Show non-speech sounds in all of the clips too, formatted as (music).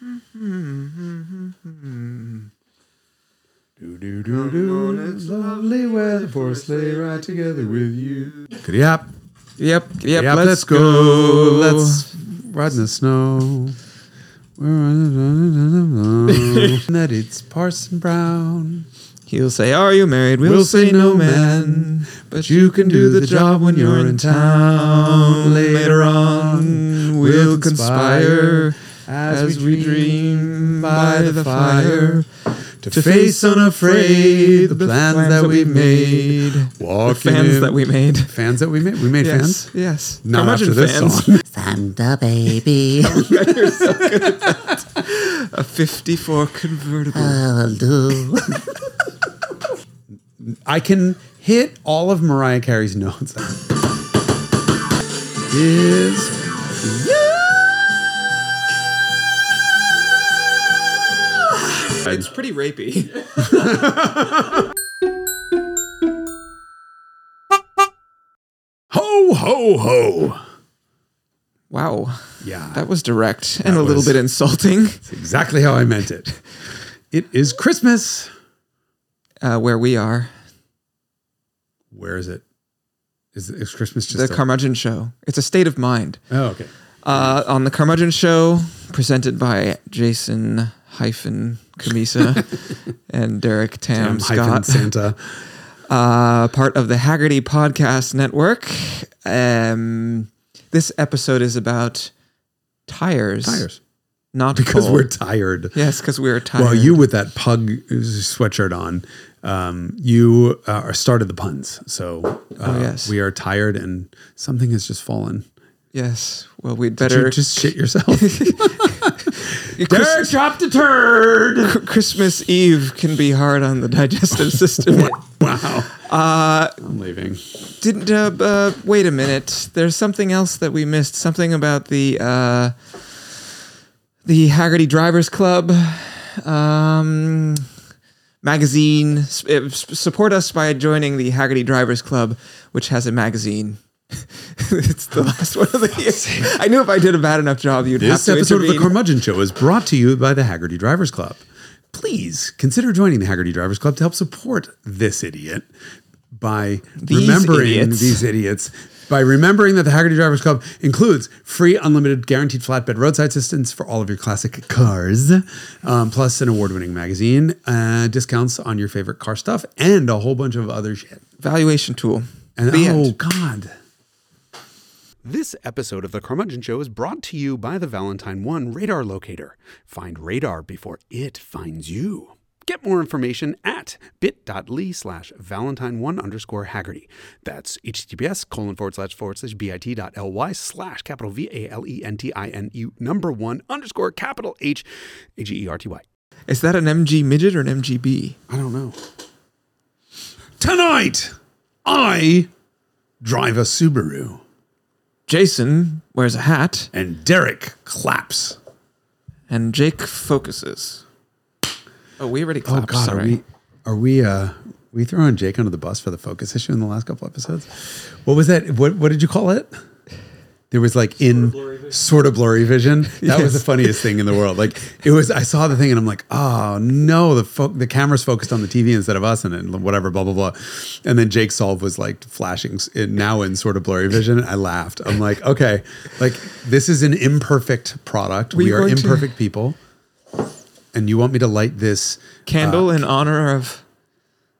Do do do do. It's lovely weather for a sleigh ride together with you. Up. Yep, yep. Yep, let's, go. Let's ride in the snow. We're that it's Parson Brown. He'll say, "Are you married?" We'll, say, "No, no, man." man. But you can do the job when you're in town. Later on, we'll conspire as we dream by the fire to face unafraid the plans that we made. The fans in- that we made. fans that we made. We made Yes, fans. yes. Not Carmudgeon after this fans. song. (laughs) Santa baby, (laughs) oh, A 54 convertible. I'll do. I can hit all of Mariah Carey's notes. Is it's pretty rapey. (laughs) ho ho ho. Wow. Yeah, That was direct and That a little bit insulting. That's exactly how I meant it. It is Christmas. Uh, where we are, Where is it? Is, is Christmas just the a- Carmudgeon Show. It's a state of mind. Oh, okay. Uh, on the Carmudgeon Show, presented by Jason hyphen Cammisa (laughs) and Derek Tam Scott, Santa. (laughs) uh, part of the Hagerty Podcast Network. Um, this episode is about tires. Tires. not (laughs) Because coal. we're tired. yes, because we're tired. Well, you with that pug sweatshirt on, um, you uh, started the puns. So uh, Oh, yes. we are tired and something has just fallen. yes. Well, we'd better just shit yourself? Derek dropped a turd. Christmas Eve can be hard on the digestive (laughs) system. Wow. Uh, I'm leaving. Didn't uh, uh, wait a minute? There's something else that we missed. Something about the uh, the Hagerty Drivers Club um, magazine. S- uh, s- Support us by joining the Hagerty Drivers Club, which has a magazine. It's the last one of the year. (laughs) I knew if I did a bad enough job, you'd This have to This episode of the intervene. Carmudgeon Show is brought to you by the Hagerty Drivers Club. Please consider joining the Hagerty Drivers Club to help support this idiot by These remembering idiots. these idiots. By remembering that the Hagerty Drivers Club includes free, unlimited, guaranteed flatbed roadside assistance for all of your classic cars, um, plus an award winning magazine, uh, discounts on your favorite car stuff, and a whole bunch of other shit. Valuation tool. And The oh, end. God. This episode of The Carmudgeon Show is brought to you by the Valentine One Radar Locator. Find radar before it finds you. Get more information at bit.ly slash valentine one underscore Hagerty. That's https colon forward slash forward slash bit.ly slash capital V A L E N T I N U number one underscore capital H A G E R T Y. Is that an MG midget or an MGB? I don't know. Tonight, I drive a Subaru Jason wears a hat and Derek claps. and Jake focuses. Oh, we already Oh clapped. God, sorry. are we are we uh we throwing Jake under the bus for the focus issue in the last couple episodes? What was that? What what did you call it? There was like in sort of blurry vision. (laughs) That was the funniest thing in the world. Like it was. I saw the thing and I'm like, oh no, the fo- the camera's focused on the TV instead of us and whatever, blah blah blah. And then Jake Solve was like flashing it now in sort of blurry vision. I laughed. I'm like, okay, like this is an imperfect product. We we are going to- imperfect people. And you want me to light this Candle uh, in honor of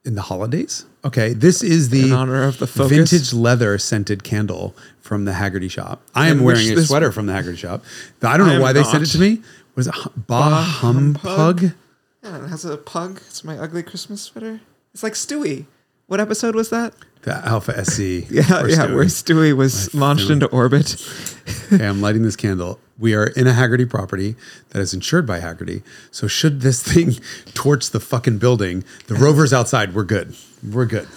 in the holidays. Okay, this is the In honor of the focus? vintage leather scented candle from the Hagerty shop. I am wearing which a this- sweater from the Hagerty shop. I don't I know am why they sent it not. to me. Was it Hu- Bah Humpug? yeah, it has a pug. It's my ugly Christmas sweater. It's like Stewie. What episode was that? Alpha SC. (laughs) Yeah, or yeah, Stewie. where Stewie was launched into orbit. (laughs) okay, I'm lighting this candle. We are in a Hagerty property that is insured by Hagerty. So should this thing (laughs) torch the fucking building, the rover's outside. We're good. We're good.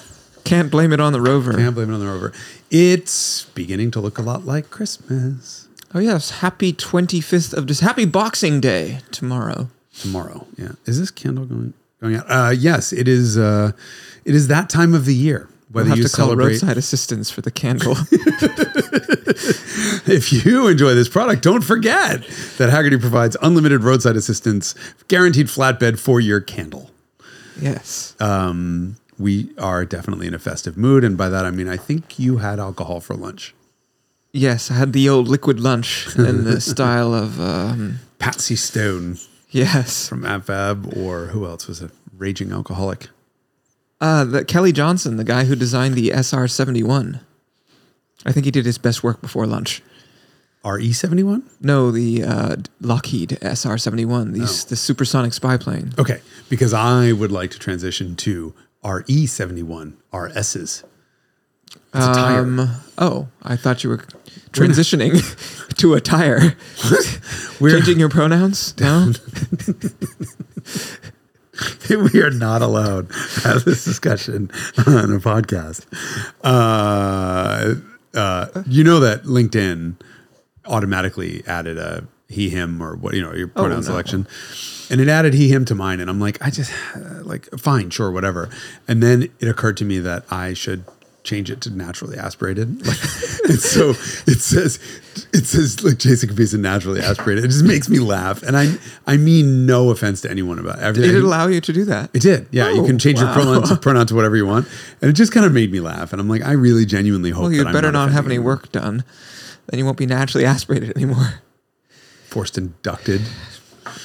Can't blame it on the rover. Can't blame it on the rover. It's beginning to look a lot like Christmas. Oh yes, happy twenty fifth of this. Happy Boxing Day tomorrow. tomorrow. Yeah. Is this candle going going out? Uh, yes, it is. Uh, it is that time of the year whether We'll have you to call celebrate. roadside assistance for the candle. (laughs) If you enjoy this product, don't forget that Hagerty provides unlimited roadside assistance, guaranteed flatbed for your candle. yes. Um, we are definitely in a festive mood, and by that I mean I think you had alcohol for lunch. yes, I had the old liquid lunch in the (laughs) style of um, Patsy Stone yes. from AbFab, or who else was a raging alcoholic? Uh, the Kelly Johnson, the guy who designed the SR seventy one. I think he did his best work before lunch. RE seventy one. No, the uh, Lockheed SR seventy one, these the supersonic spy plane. Okay, because I would like to transition to RE seventy one RSs. It's a tire. Um, oh, I thought you were (laughs) transitioning (laughs) to a tire. (laughs) We're- Changing your pronouns? No. (laughs) we are not allowed to have this discussion on a podcast. Uh, uh, you know that LinkedIn automatically added a he, him, or what, you know, your pronoun no. selection. And it added he, him to mine. And I'm like, I just, uh, like, fine, sure, whatever. And then it occurred to me that I should change it to naturally aspirated. (laughs) Like, and so it says, it says like Jason Cammisa naturally aspirated. It just makes me laugh. And I, I mean no offense to anyone about it. Did it allow you to do that? It did. Yeah, you Oh, can change your wow. pronoun to, (laughs) pronoun to whatever you want, and it just kind of made me laugh. And I'm like, I really genuinely hope Well, you'd better not have any anyone. work done. Then you won't be naturally aspirated anymore. forced inducted.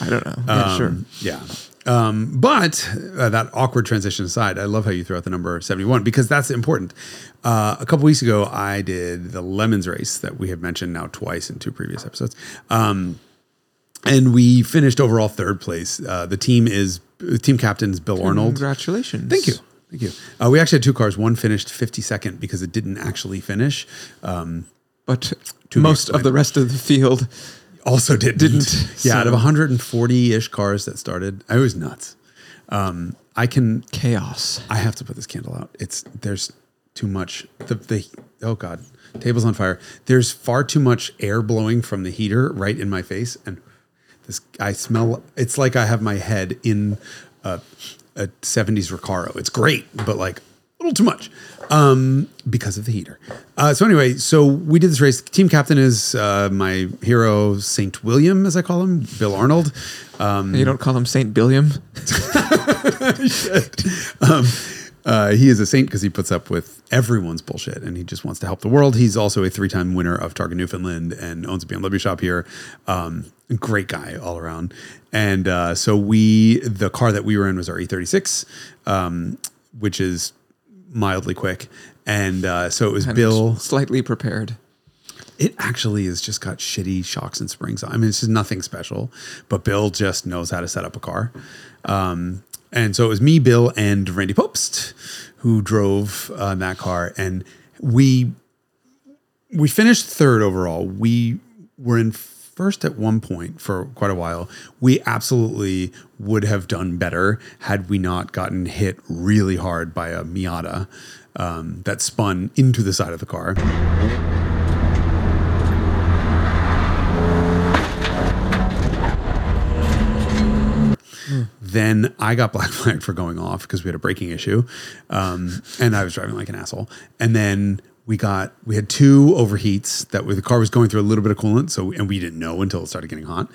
I don't know. Yeah, sure. Um, Yeah. Um, but uh, that awkward transition aside, I love how you throw out the number 71 because that's important. Uh, a couple weeks ago, I did the Lemons race that we have mentioned now twice in two previous episodes. Um, and we finished overall third place. Uh, the team is the team captain is Bill Arnold. Congratulations. Thank you. Thank you. Uh, we actually had two cars. One finished 52nd because it didn't actually finish. Um, But most of the rest of the field also didn't. Didn't, (laughs) Yeah, out of so- 140 ish cars that started, I was nuts. Um, I can. chaos. I have to put this candle out. It's there's too much. The the oh god, table's on fire. There's far too much air blowing from the heater right in my face, and this I smell. It's like I have my head in a, a 70s Recaro. It's great, but like a little too much um, because of the heater. Uh, so anyway, so we did this race. Team captain is uh, my hero, Saint William, as I call him, Bill Arnold. Um, You don't call him Saint Billiam? (laughs) um, uh, he is a saint because he puts up with everyone's bullshit and he just wants to help the world. He's also a three time winner of Targa Newfoundland and owns a BMW shop here. Um, great guy all around. And uh, so we, the car that we were in was our E36, um, which is mildly quick. And uh, so it was Bill. Slightly prepared. It actually has just got shitty shocks and springs. I mean, it's just nothing special, but Bill just knows how to set up a car. Um, and so it was me, Bill, and Randy Pobst who drove uh, that car, and we we finished third overall. We were in first at one point for quite a while. We absolutely would have done better had we not gotten hit really hard by a Miata um, that spun into the side of the car. Then I got black flagged for going off because we had a braking issue, um, and I was driving like an asshole. And then we got we had two overheats that the car was going through a little bit of coolant, so and we didn't know until it started getting hot.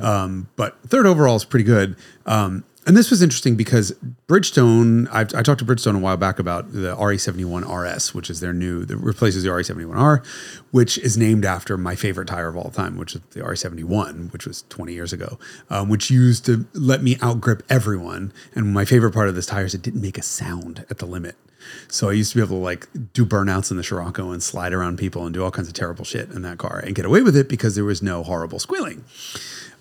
Um, but third overall is pretty good. Um, and this was interesting because Bridgestone, I, I talked to Bridgestone a while back about the RE71 RS, which is their new, that replaces the RE71R, which is named after my favorite tire of all time, which is the RE71, which was 20 years ago, um, which used to let me outgrip everyone. And my favorite part of this tire is it didn't make a sound at the limit. So I used to be able to like do burnouts in the Scirocco and slide around people and do all kinds of terrible shit in that car and get away with it because there was no horrible squealing.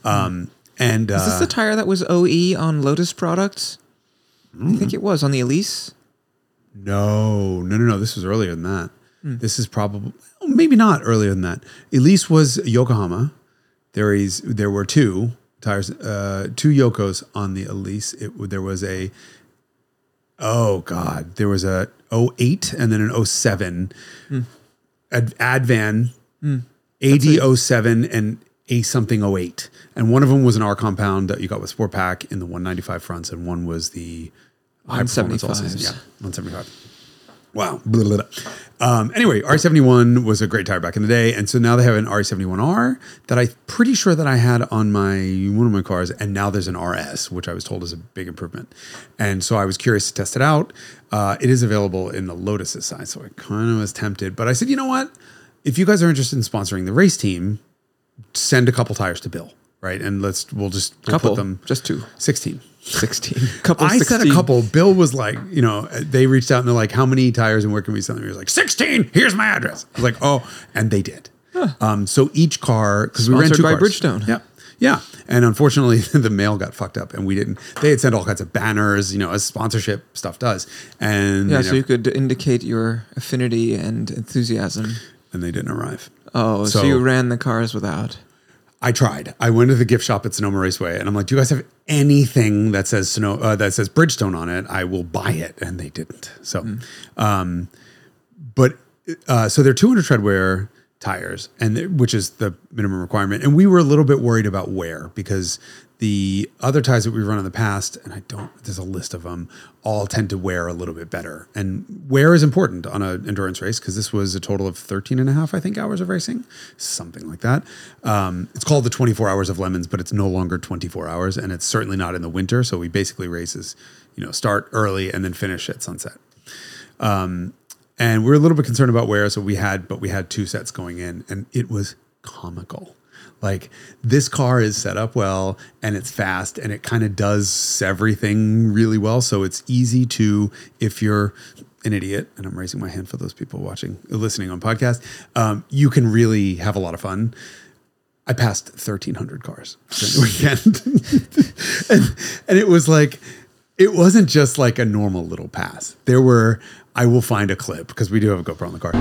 Um, and uh, Is this the tire that was OE on Lotus products? I think it was on the Elise. No, no, no, no. This was earlier than that. This is probably maybe not earlier than that. Elise was Yokohama. There is there were two tires, uh, two Yokos on the Elise. It there was a oh god, there was a 08 and then an 07 Ad, Advan AD 07 and a something 08. And one of them was an R compound that you got with Sport Pack in the 195 fronts, and one was the high performance all season. 175s. Yeah, 175. Wow. Blah, blah, blah. Um, anyway, R71 was a great tire back in the day, and so now they have an R71R that I'm pretty sure that I had on my one of my cars, and now there's an RS, which I was told is a big improvement. And so I was curious to test it out. Uh, it is available in the Lotus's size, so I kind of was tempted, but I said, you know what? If you guys are interested in sponsoring the race team, send a couple tires to Bill, right? And let's we'll just we'll Couple, put them just two. 16. 16. Couple I said a couple. Bill was like, you know, they reached out and they're like, how many tires and where can we sell them? He was like, 16. Here's my address. I was like, oh, and they did. Um, so each car, because we ran two by cars. Bridgestone. Yeah. Yeah. And unfortunately, (laughs) the mail got fucked up and we didn't. They had sent all kinds of banners, you know, as sponsorship stuff does. And, Yeah, so you could indicate your affinity and enthusiasm. and they didn't arrive. Oh, so, So- you ran the cars without. I tried. I went to the gift shop at Sonoma Raceway, and I'm like, "Do you guys have anything that says uh, that says Bridgestone on it? I will buy it." And they didn't. So, um, but uh, so they're 200 treadwear tires, and which is the minimum requirement. And we were a little bit worried about wear because the other ties that we've run in the past, and I don't, there's a list of them, all tend to wear a little bit better. And wear is important on an endurance race because this was a total of 13 and a half, I think, hours of racing, something like that. Um, it's called the 24 hours of lemons, but it's no longer 24 hours. And it's certainly not in the winter. So we basically races, you know, start early and then finish at sunset and we're a little bit concerned about wear, so we had, but we had two sets going in, and it was comical. Like this car is set up well, and it's fast, and it kind of does everything really well. So it's easy to, if you're an idiot, and I'm raising my hand for those people watching, listening on podcast, um, you can really have a lot of fun. I passed 1,300 cars during the weekend. (laughs) and, and it was like, it wasn't just like a normal little pass. There were, I will find a clip because we do have a GoPro on the car.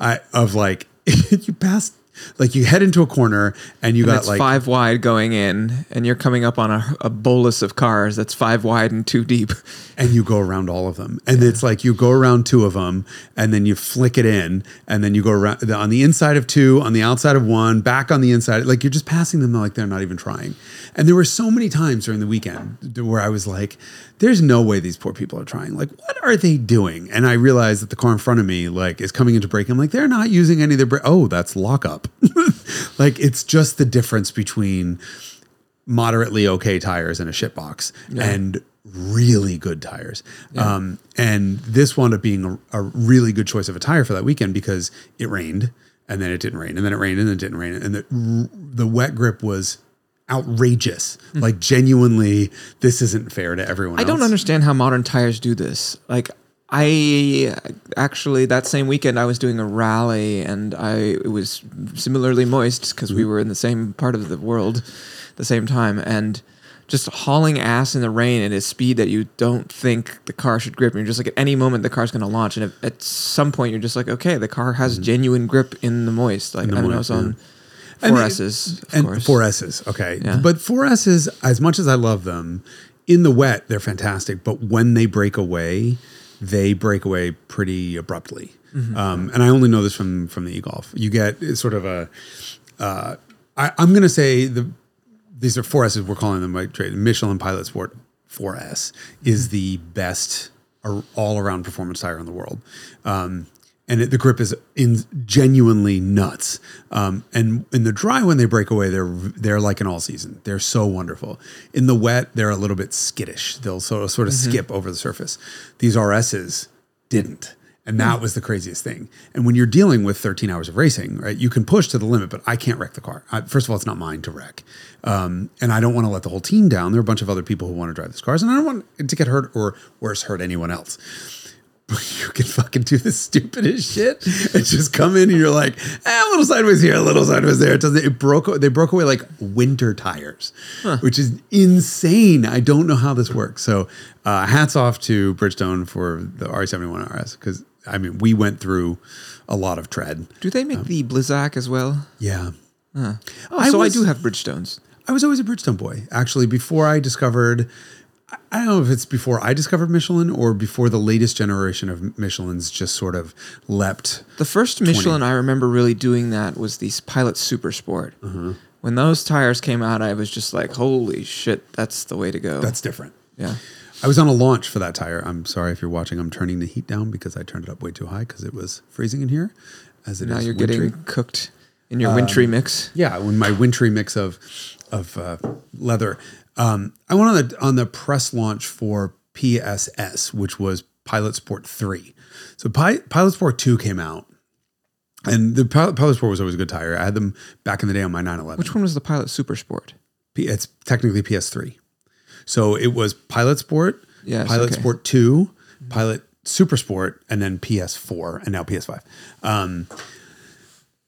I, of like, (laughs) you passed, like you head into a corner and you And got like, five wide going in, and you're coming up on a, a bolus of cars that's five wide and two deep. (laughs) and you go around all of them. And it's like you go around two of them and then you flick it in and then you go around on the inside of two, on the outside of one, back on the inside. Like you're just passing them like they're not even trying. And there were so many times during the weekend where I was like, there's no way these poor people are trying. Like, what are they doing? And I realized that the car in front of me, like, is coming into brake. I'm like, they're not using any of their brake. Oh, that's lockup. (laughs) like, it's just the difference between moderately okay tires in a shit box and really good tires. Um, and this wound up being a, a really good choice of a tire for that weekend because it rained and then it didn't rain and then it rained and then it didn't rain and the the wet grip was outrageous. Like genuinely, this isn't fair to everyone. I don't understand how modern tires do this. Like I actually that same weekend I was doing a rally and I it was similarly moist because we mm-hmm. were in the same part of the world at the same time and just hauling ass in the rain at a speed that you don't think the car should grip and you're just like at any moment the car's going to launch and if, at some point you're just like okay the car has mm-hmm. genuine grip in the moist like I mean I was on And four it- S's of and course four S's. Okay, Yeah. but four S's, as much as I love them, in the wet they're fantastic. But when they break away, they break away pretty abruptly. Mm-hmm. Um, and I only know this from from the e-golf. You get sort of a. Uh, I, I'm going to say the these are four S's. We're calling them like trade. Michelin Pilot Sport 4S is the best all around performance tire in the world. Um, and it, the grip is in genuinely nuts. Um, and in the dry, when they break away, they're they're like an all season. They're so wonderful. In the wet, they're a little bit skittish. They'll sort of, sort of skip over the surface. These RSs didn't. And that was the craziest thing. And when you're dealing with 13 hours of racing, right, you can push to the limit, but I can't wreck the car. I, first of all, it's not mine to wreck. Um, and I don't want to let the whole team down. There are a bunch of other people who want to drive these cars, and I don't want to get hurt or worse, hurt anyone else. (laughs) You can fucking do the stupidest shit and just come in and you're like, eh, a little sideways here, a little sideways there. It doesn't. It broke. They broke away like winter tires, which is insane. I don't know how this works. So, uh, hats off to Bridgestone for the R71 RS because I mean, we went through a lot of tread. Do they make the Blizzak as well? Yeah. Oh, I so was- I do have Bridgestones. I was always a Bridgestone boy. Actually, before I discovered, I- don't know if it's before I discovered Michelin or before the latest generation of Michelin's just sort of leapt. The first Michelin I remember really doing that was these Pilot Super Sport. Mm-hmm. When those tires came out, I was just like, "Holy shit, that's the way to go." That's different. yeah. I was on a launch for that tire. I'm sorry if you're watching. I'm turning the heat down because I turned it up way too high because it was freezing in here. As it Now is you're wintry. getting cooked in your wintry mix. yeah, when my wintry mix of of uh, leather. Um, I went on the on the press launch for PSS, which was Pilot Sport three. So Pi- Pilot Sport two came out, and the Pilot, Pilot Sport was always a good tire. I had them back in the day on my 911. Which one was the Pilot Super Sport? P- it's technically PS3. So it was Pilot Sport, Yes, Pilot okay. Sport 2, Pilot Super Sport, and then PS4, and now PS5. Um,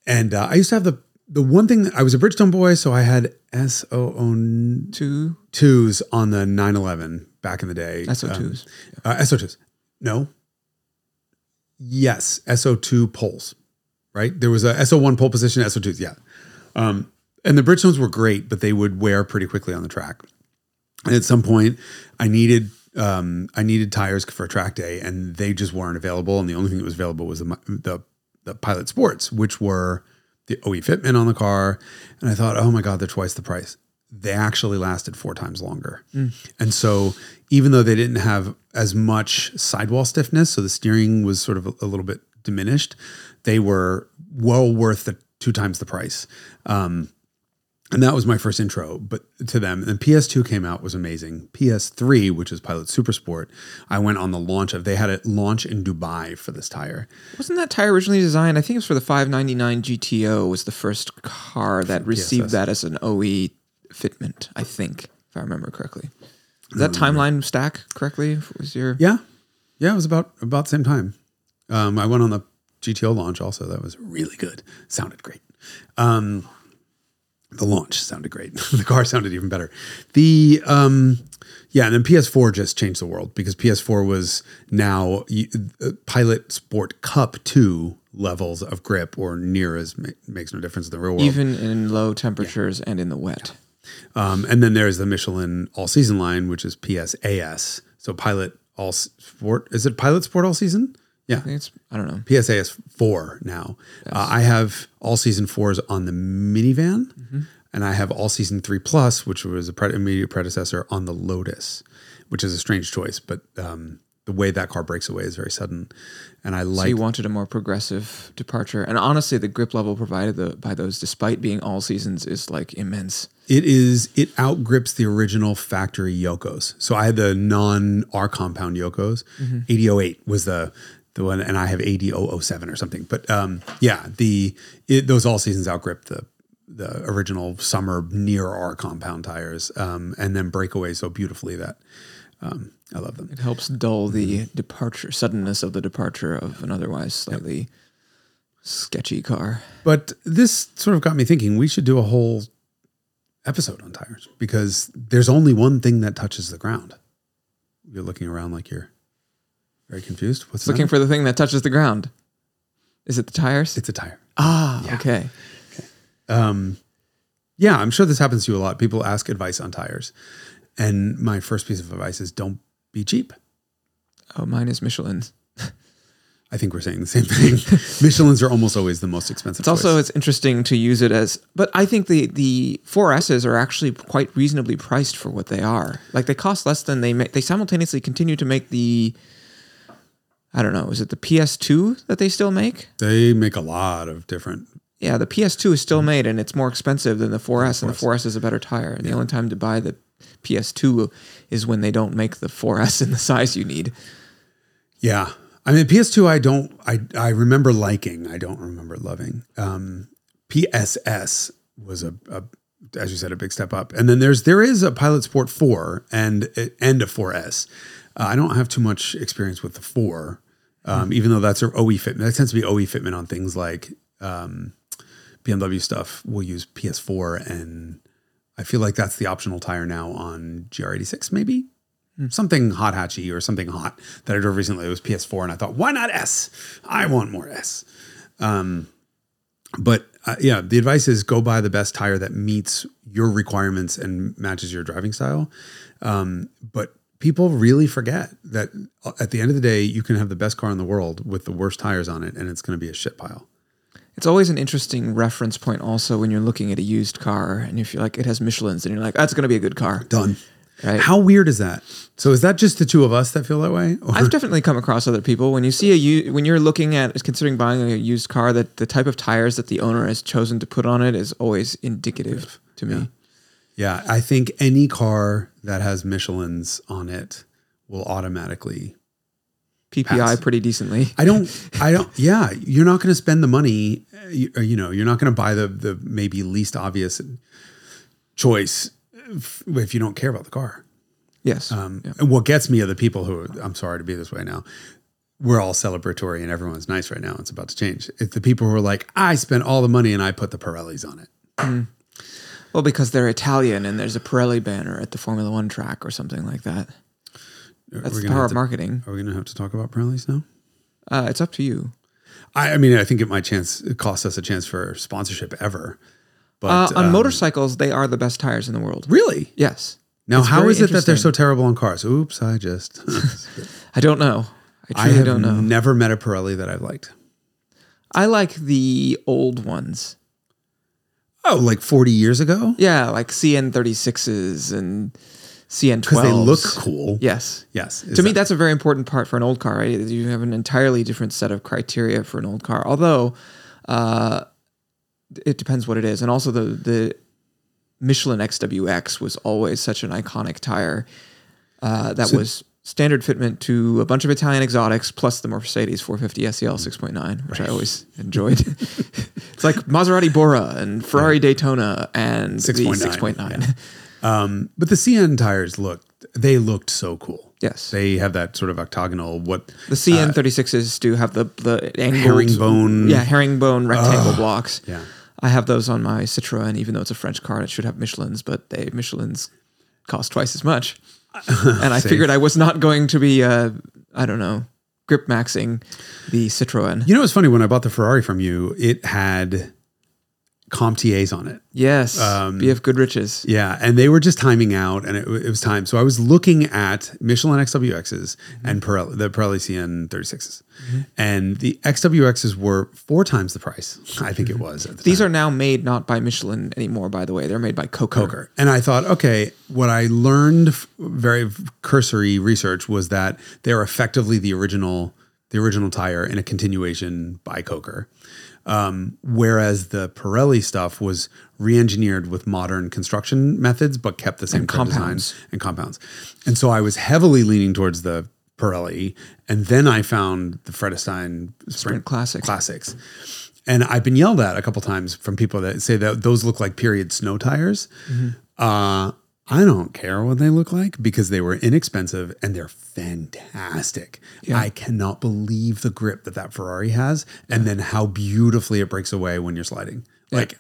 and uh, I used to have the the one thing I was a Bridgestone boy, so I had SO02s Two on the 911 back in the day. SO2s. Um, uh, SO2s. No. Yes, SO2 poles, right? There was a SO1 pole position, SO2s, yeah. Um, and the Bridgestones were great, but they would wear pretty quickly on the track. And at some point, I needed um, I needed tires for a track day, and they just weren't available. And the only thing that was available was the the, the Pilot Sports, which were the OE Fitment on the car. And I thought, oh my god, they're twice the price. They actually lasted four times longer. And so, even though they didn't have as much sidewall stiffness, so the steering was sort of a, a little bit diminished, they were well worth the two times the price. Um, and that was my first intro, but to them. And PS2 came out was amazing. PS3, which is Pilot Super Sport, I went on the launch of. They had a launch in Dubai for this tire. Wasn't that tire originally designed? I think it was for the 599 GTO. Was the first car that received PSS. that as an OE fitment. I think, if I remember correctly. Does that timeline stack correctly? Was your Yeah, yeah, it was about about the same time. Um, I went on the GTO launch also. That was really good. Sounded great. Um, the launch sounded great. (laughs) the car sounded even better. The um, yeah, and then PS4 just changed the world because PS4 was now uh, Pilot Sport Cup two levels of grip or near as ma- makes no difference in the real world. even in low temperatures and in the wet? Um, and then there's the Michelin All Season line, which is PSAS. So Pilot All Sport. Is it Pilot Sport All Season? Yeah. I it's I don't know. PSA is four now. Uh, I have all season fours on the minivan, and I have all season three plus, which was a pre- immediate predecessor on the Lotus, which is a strange choice, but um, the way that car breaks away is very sudden, and I So like. you wanted a more progressive departure, and honestly, the grip level provided the, by those, despite being all seasons, is like immense. it is it outgrips the original factory Yokos. So I had the non R compound Yokos. 8008 was the the one, and I have 8007 or something. But um, yeah, the it, those all seasons outgrip the the original summer near R compound tires, um, and then break away so beautifully that um, I love them. It helps dull the departure, suddenness of the departure of an otherwise slightly sketchy car. But this sort of got me thinking we should do a whole episode on tires because there's only one thing that touches the ground. You're looking around like you're very confused. What's Looking for the thing that touches the ground. Is it the tires? It's a tire. ah, okay. Um, yeah, I'm sure this happens to you a lot. People ask advice on tires, and my first piece of advice is don't be cheap. Oh, mine is Michelin's. I think we're saying the same thing. (laughs) Michelin's are almost always the most expensive. It's also choice. it's interesting to use it as, but I think the the 4Ss are actually quite reasonably priced for what they are. Like they cost less than they make. They simultaneously continue to make the. I don't know. Is it the PS2 that they still make? they make a lot of different. Yeah, the PS2 is still made, and it's more expensive than the 4S, and the 4S is a better tire. And the only time to buy the PS2 is when they don't make the 4S (laughs) in the size you need. Yeah, I mean PS2. I don't. I I remember liking. I don't remember loving. Um, PSS was a, a as you said a big step up, and then there's there is a Pilot Sport four and and a 4S. Uh, I don't have too much experience with the four, um, even though that's our OE fitment. That tends to be OE fitment on things like um, BMW stuff. We'll use PS4, and I feel like that's the optional tire now on GR86, maybe. something hot hatchy or something hot that I drove recently. It was PS4, and I thought, why not S? I want more S. Um, but uh, yeah, the advice is go buy the best tire that meets your requirements and matches your driving style. Um, but people really forget that uh, at the end of the day, you can have the best car in the world with the worst tires on it, and it's going to be a shit pile. It's always an interesting reference point also when you're looking at a used car and if you feel like it has Michelin's and you're like, that's going to be a good car. Done. Right. How weird is that? So is that just the two of us that feel that way? Or- I've definitely come across other people when you see a u- when you're looking at considering buying a used car that the type of tires that the owner has chosen to put on it is always indicative to me. yeah, I think any car that has Michelin's on it will automatically PPI Pass. pretty decently. I don't. I don't. (laughs) Yeah, you're not going to spend the money. You, you know, you're not going to buy the the maybe least obvious choice if, if you don't care about the car. Yes. Um, Yeah. And what gets me are the people who. I'm sorry to be this way now. We're all celebratory and everyone's nice right now. It's about to change. It's the people who are like, I spent all the money and I put the Pirellis on it. Well, because they're Italian and there's a Pirelli banner at the Formula One track or something like that. That's the power of to- marketing. Are we going to have to talk about Pirellis now? Uh, it's up to you. I, I mean, I think it might chance it cost us a chance for sponsorship ever. Uh, But on um, motorcycles, they are the best tires in the world. really, Yes. now It's how is it that they're so terrible on cars? Oops, I just (laughs) I don't know. I I truly have don't know. never met a Pirelli that I've liked. I like the old ones. Oh, like forty years ago Yeah, like CN36s and CN12s. because they look cool. Yes. yes. To me, that's a very important part for an old car. Right? You have an entirely different set of criteria for an old car. Although, uh, it depends what it is, and also the the Michelin XWX was always such an iconic tire uh, that was standard fitment to a bunch of Italian exotics plus the Mercedes 450 SEL 6.9, which I always enjoyed. (laughs) it's like Maserati Bora and Ferrari Daytona and 6.9, the 6.9. um, but the CN tires looked they looked so cool. Yes. They have that sort of octagonal what The CN36s do have the the angled, herringbone- yeah, herringbone rectangle blocks. yeah. I have those on my Citroen, even though it's a French car and it should have Michelin's, but they Michelin's cost twice as much. (laughs) and I figured I was not going to be, uh, I don't know, grip maxing the Citroen. You know, it's funny when I bought the Ferrari from you, it had Comp T/As on it. Yes, Um, BF Goodrich's. Yeah, and they were just timing out, and it, it was time. So I was looking at Michelin XWXs and mm-hmm. Pirelli, the Pirelli CN 36s, mm-hmm. and the XWXs were four times the price. I think it mm-hmm. was. At the These time. are now made not by Michelin anymore, by the way. They're made by Coker. Coker. And I thought, okay, what I learned, very cursory research, was that they're effectively the original, the original tire in a continuation by Coker. Um, whereas the Pirelli stuff was re-engineered with modern construction methods, but kept the same And compounds. and compounds. And so I was heavily leaning towards the Pirelli, and then I found the Fredestein Sprint, Sprint Classic. Classics. And I've been yelled at a couple times from people that say that those look like period snow tires. Mm-hmm. Uh, I don't care what they look like because they were inexpensive and they're fantastic. I cannot believe the grip that that Ferrari has, and then how beautifully it breaks away when you're sliding. Like,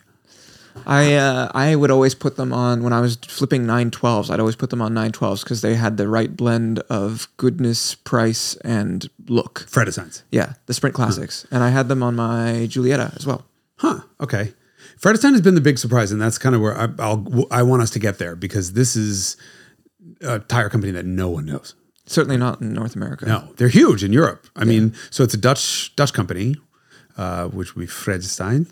I uh, I would always put them on when I was flipping 912s. I'd always put them on 912s because they had the right blend of goodness, price, and look. Fredesteins. Yeah, the Sprint Classics, and I had them on my Giulietta as well. Huh. Okay. Fredestein has been the big surprise, and that's kind of where I, I'll I want us to get there because this is a tire company that no one knows. Certainly not in North America. No, they're huge in Europe. I mean, so it's a Dutch Dutch company, uh, which would be Fredestein,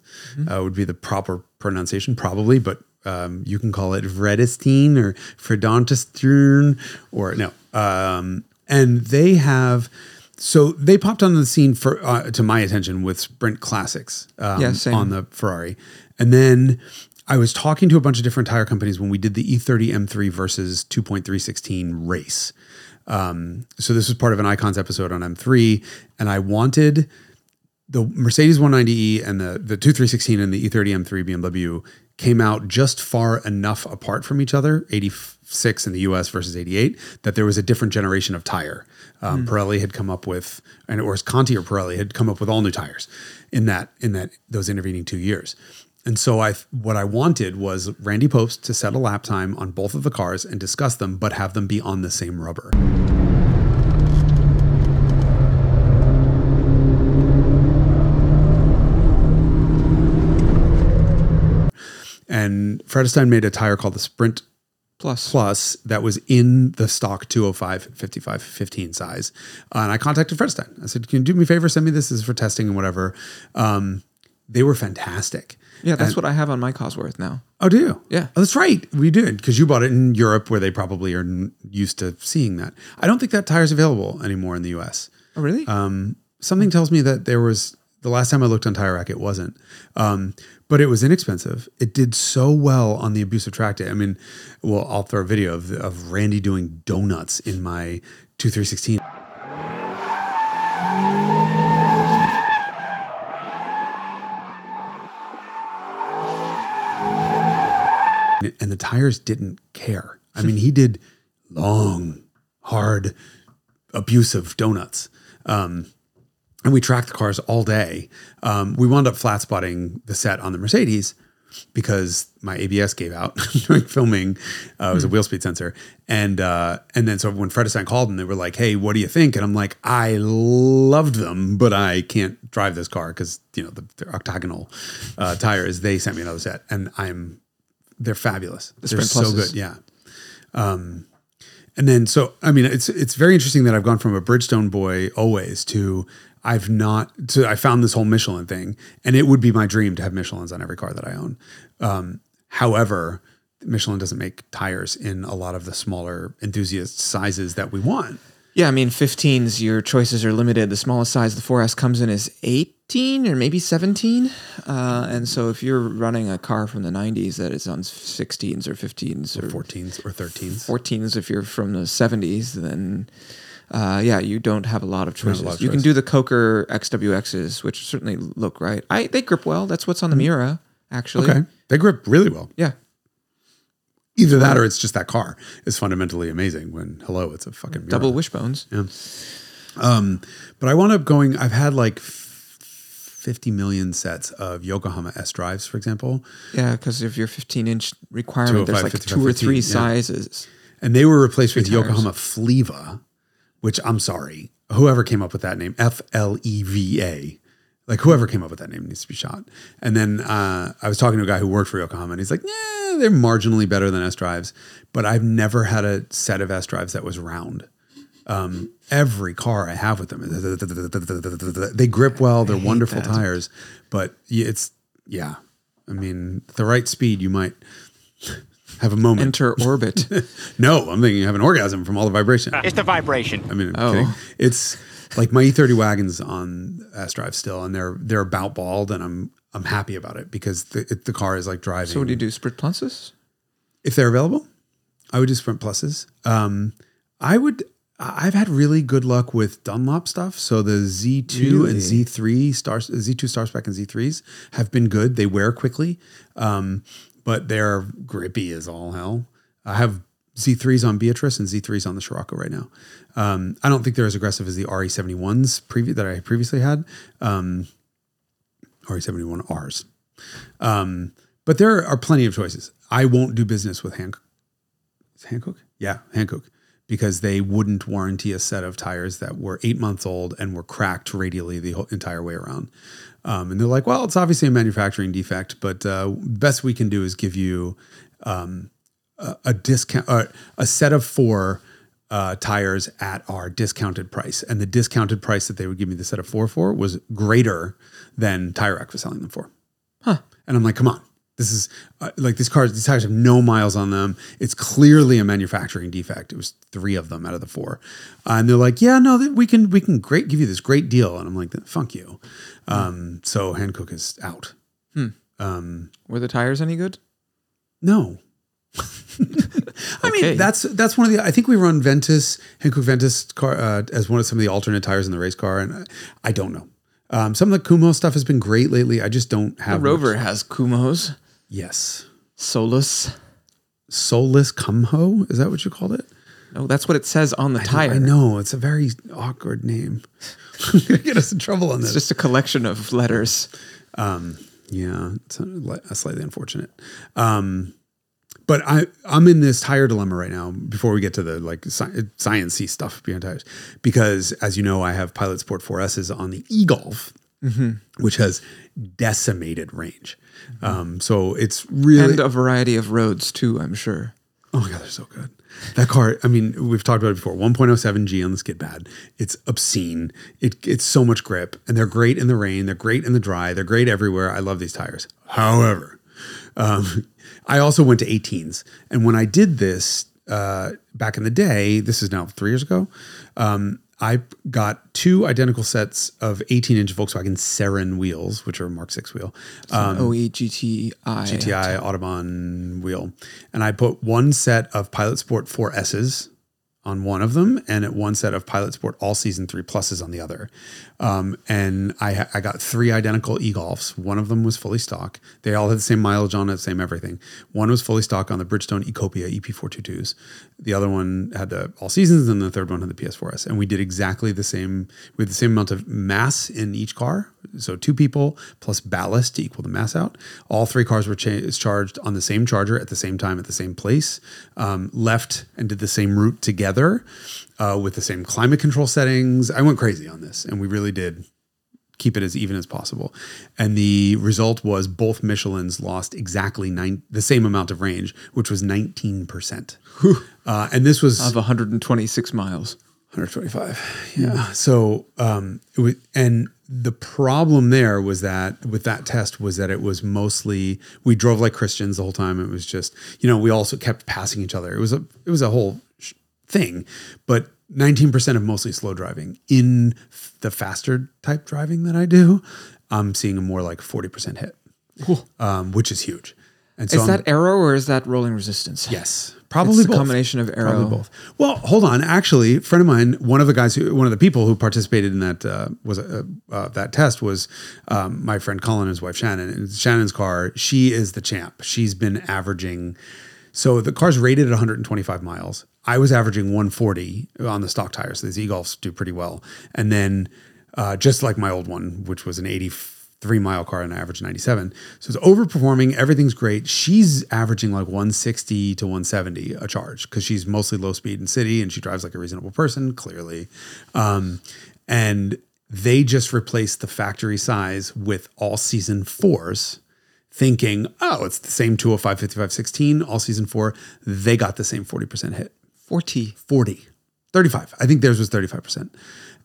uh, would be the proper pronunciation, probably, but um, you can call it Vredestein or Fredontestern or no. Um, and they have, so they popped onto the scene for uh, to my attention with Sprint Classics um, Yeah, on the Ferrari, and then. I was talking to a bunch of different tire companies when we did the E E30 M3 versus 2.316 race. Um, so this was part of an Icons episode on M3, and I wanted the Mercedes 190e and the the 2316 and the E E30 M3 BMW came out just far enough apart from each other, 86 in the US versus 88, that there was a different generation of tire. Um, Pirelli had come up with, and or Conti or Pirelli had come up with all new tires in that in that those intervening two years. And so I what I wanted was Randy Pobst to set a lap time on both of the cars and discuss them, but have them be on the same rubber. And Fredestein made a tire called the Sprint Plus. Plus that was in the stock 205 55 15 size. Uh, and I contacted Fredestein. I said, Can you do me a favor? Send me this. This is for testing and whatever. Um, they were fantastic. Yeah, that's what I have on my Cosworth now. Oh, do you? Yeah. Oh, that's right. We did because you bought it in Europe where they probably are used to seeing that. I don't think that tire's available anymore in the US. Oh, really? Um, something tells me that there was the last time I looked on Tire Rack, it wasn't. Um, but it was inexpensive. It did so well on the abusive track day. I mean, well, I'll throw a video of, of Randy doing donuts in my 2316. And the tires didn't care. I mean, he did long, hard, abusive donuts. Um, and we tracked the cars all day. Um, we wound up flat spotting the set on the Mercedes because my ABS gave out (laughs) during filming. Uh, it was a wheel speed sensor, and uh, and then so when Fred Fredestein called and they were like, "Hey, what do you think?" and I'm like, "I loved them, but I can't drive this car because you know the, the octagonal uh, tires." They sent me another set, and I'm they're fabulous. they're Sprint so Pluses. good, yeah. Um, and then so I mean it's it's very interesting that I've gone from a Bridgestone boy always to I've not to I found this whole Michelin thing and it would be my dream to have Michelins on every car that I own. Um, however, Michelin doesn't make tires in a lot of the smaller enthusiast sizes that we want. yeah, I mean, 15s, your choices are limited. The smallest size the 4S comes in is 18 or maybe 17. Uh, and so if you're running a car from the 90s that is on 16s or 15s or 14s or 13s. 14s if you're from the 70s, then uh, yeah, you don't have a lot of choices. lot of you can do the Coker XWXs, which certainly look right. I they grip well. That's what's on the Miura, actually. Mm-hmm. Okay. They grip really well. Yeah. Either that or it's just that car is fundamentally amazing when hello, it's a fucking Miura. Double wishbones. Yeah. Um, but I wound up going, I've had like 50 million sets of Yokohama S drives, for example. Yeah, because of your 15 inch requirement, there's like two or 15, three yeah. sizes. And they were replaced with tires. Yokohama Fleva, which I'm sorry, whoever came up with that name, F L E V A. Like whoever came up with that name needs to be shot. And then uh, I was talking to a guy who worked for Yokohama, and he's like, "Yeah, they're marginally better than S drives, but I've never had a set of S drives that was round." Um, every car I have with them, they grip well. They're wonderful that. tires, but it's yeah. I mean, the right speed, you might have a moment. Enter orbit. (laughs) No, I'm thinking you have an orgasm from all the vibration. It's the vibration. I mean, I'm Oh. It's like my E30 wagons on S Drive still, and they're they're about bald, and I'm I'm happy about it because the it, the car is like driving. so what do you do? Sprint pluses? if they're available, I would do Sprint Pluses. Um, I would. I've had really good luck with Dunlop stuff. So the Z2 Really? and Z3 star Z2 Star Spec and Z3s have been good. They wear quickly, um, but they're grippy as all hell. I have Z3s on Beatrice and Z3s on the Scirocco right now. Um, I don't think they're as aggressive as the RE71s previ- that I previously had. Um, RE71Rs. Um, but there are plenty of choices. I won't do business with it Hankook? Yeah, Hankook. Because they wouldn't warranty a set of tires that were eight months old and were cracked radially the whole entire way around. Um, and they're like, well, it's obviously a manufacturing defect, but uh, best we can do is give you um, a, a discount, uh, a set of four uh, tires at our discounted price. And the discounted price that they would give me the set of four for was greater than Tire Rack was selling them for. Huh. And I'm like, come on. This is uh, like these cars, these tires have no miles on them. It's clearly a manufacturing defect. It was three of them out of the four. Uh, and they're like, yeah, no, we can, we can great give you this great deal. And I'm like, fuck you. Um, so Hankook is out. Um, Were the tires any good? no. (laughs) I Okay. mean, that's that's one of the. I think we run Ventus, Hankook Ventus car uh, as one of some of the alternate tires in the race car, and I, I don't know. Um, some of the Kumho stuff has been great lately. I just don't have The Rover much- has Kumhos, Yes, Solus. soulless Kumho. Is that what you called it? No, that's what it says on the tire. I know it's a very awkward name. (laughs) get us in trouble on It's this. just a collection of letters. Yeah, it's a slightly unfortunate. Um, but I I'm in this tire dilemma right now. Before we get to the like sci- sciencey stuff behind tires, because as you know, I have Pilot Sport 4Ss on the e-Golf, which has decimated range. Um, so it's really and a variety of roads too. I'm sure. Oh my god, they're so good. That car, I mean, we've talked about it before. 1.07 G on the skid pad. It's obscene. It, it's so much grip, and they're great in the rain. They're great in the dry. They're great everywhere. I love these tires. However, um, (laughs) I also went to 18s, and when I did this uh, back in the day, this is now three years ago. Um, I got two identical sets of 18 inch Volkswagen Seren wheels, which are Mark Six wheel. Um, OE GTI. GTI Autobahn wheel. And I put one set of Pilot Sport 4Ss on one of them and at one set of Pilot Sport All Season 3 Pluses on the other. Um, and I, I got three identical e-Golfs. One of them was fully stock. They all had the same mileage on it, same everything. One was fully stock on the Bridgestone Ecopia EP422s. The other one had the All Seasons and the third one had the PS4S. And we did exactly the same, with the same amount of mass in each car. So two people plus ballast to equal the mass out. All three cars were cha- charged on the same charger at the same time at the same place. Um, left and did the same route together uh, with the same climate control settings. I went crazy on this, and we really did keep it as even as possible. And the result was both Michelin's lost exactly nine, the same amount of range, which was 19%. Uh, and this was of 126 miles. 125. Yeah. So, um, it was, and the problem there was that with that test was that it was mostly we drove like Christians the whole time. It was just you know we also kept passing each other. It was a it was a whole thing, but 19% of mostly slow driving in the faster type driving that I do, I'm seeing a more like 40% hit, um, which is huge. And so Is I'm- that aero or is that rolling resistance? Yes, probably It's a both. combination of aero. Probably both. Well, hold on. Actually, a friend of mine, one of the guys who, one of the people who participated in that uh, was uh, uh, that test was um, my friend Colin and his wife Shannon. And Shannon's car, she is the champ. She's been averaging. So the car's rated at 125 miles. I was averaging 140 on the stock tires. These e-golfs do pretty well. And then uh, just like my old one, which was an 83 mile car and I averaged 97. So it's overperforming. Everything's great. She's averaging like 160 to 170 a charge because she's mostly low speed in city and she drives like a reasonable person, clearly. Um, and they just replaced the factory size with all season fours thinking, oh, it's the same 205, 55, 16, all season four. They got the same 40% hit. 40. 40, 35. I think theirs was 35%.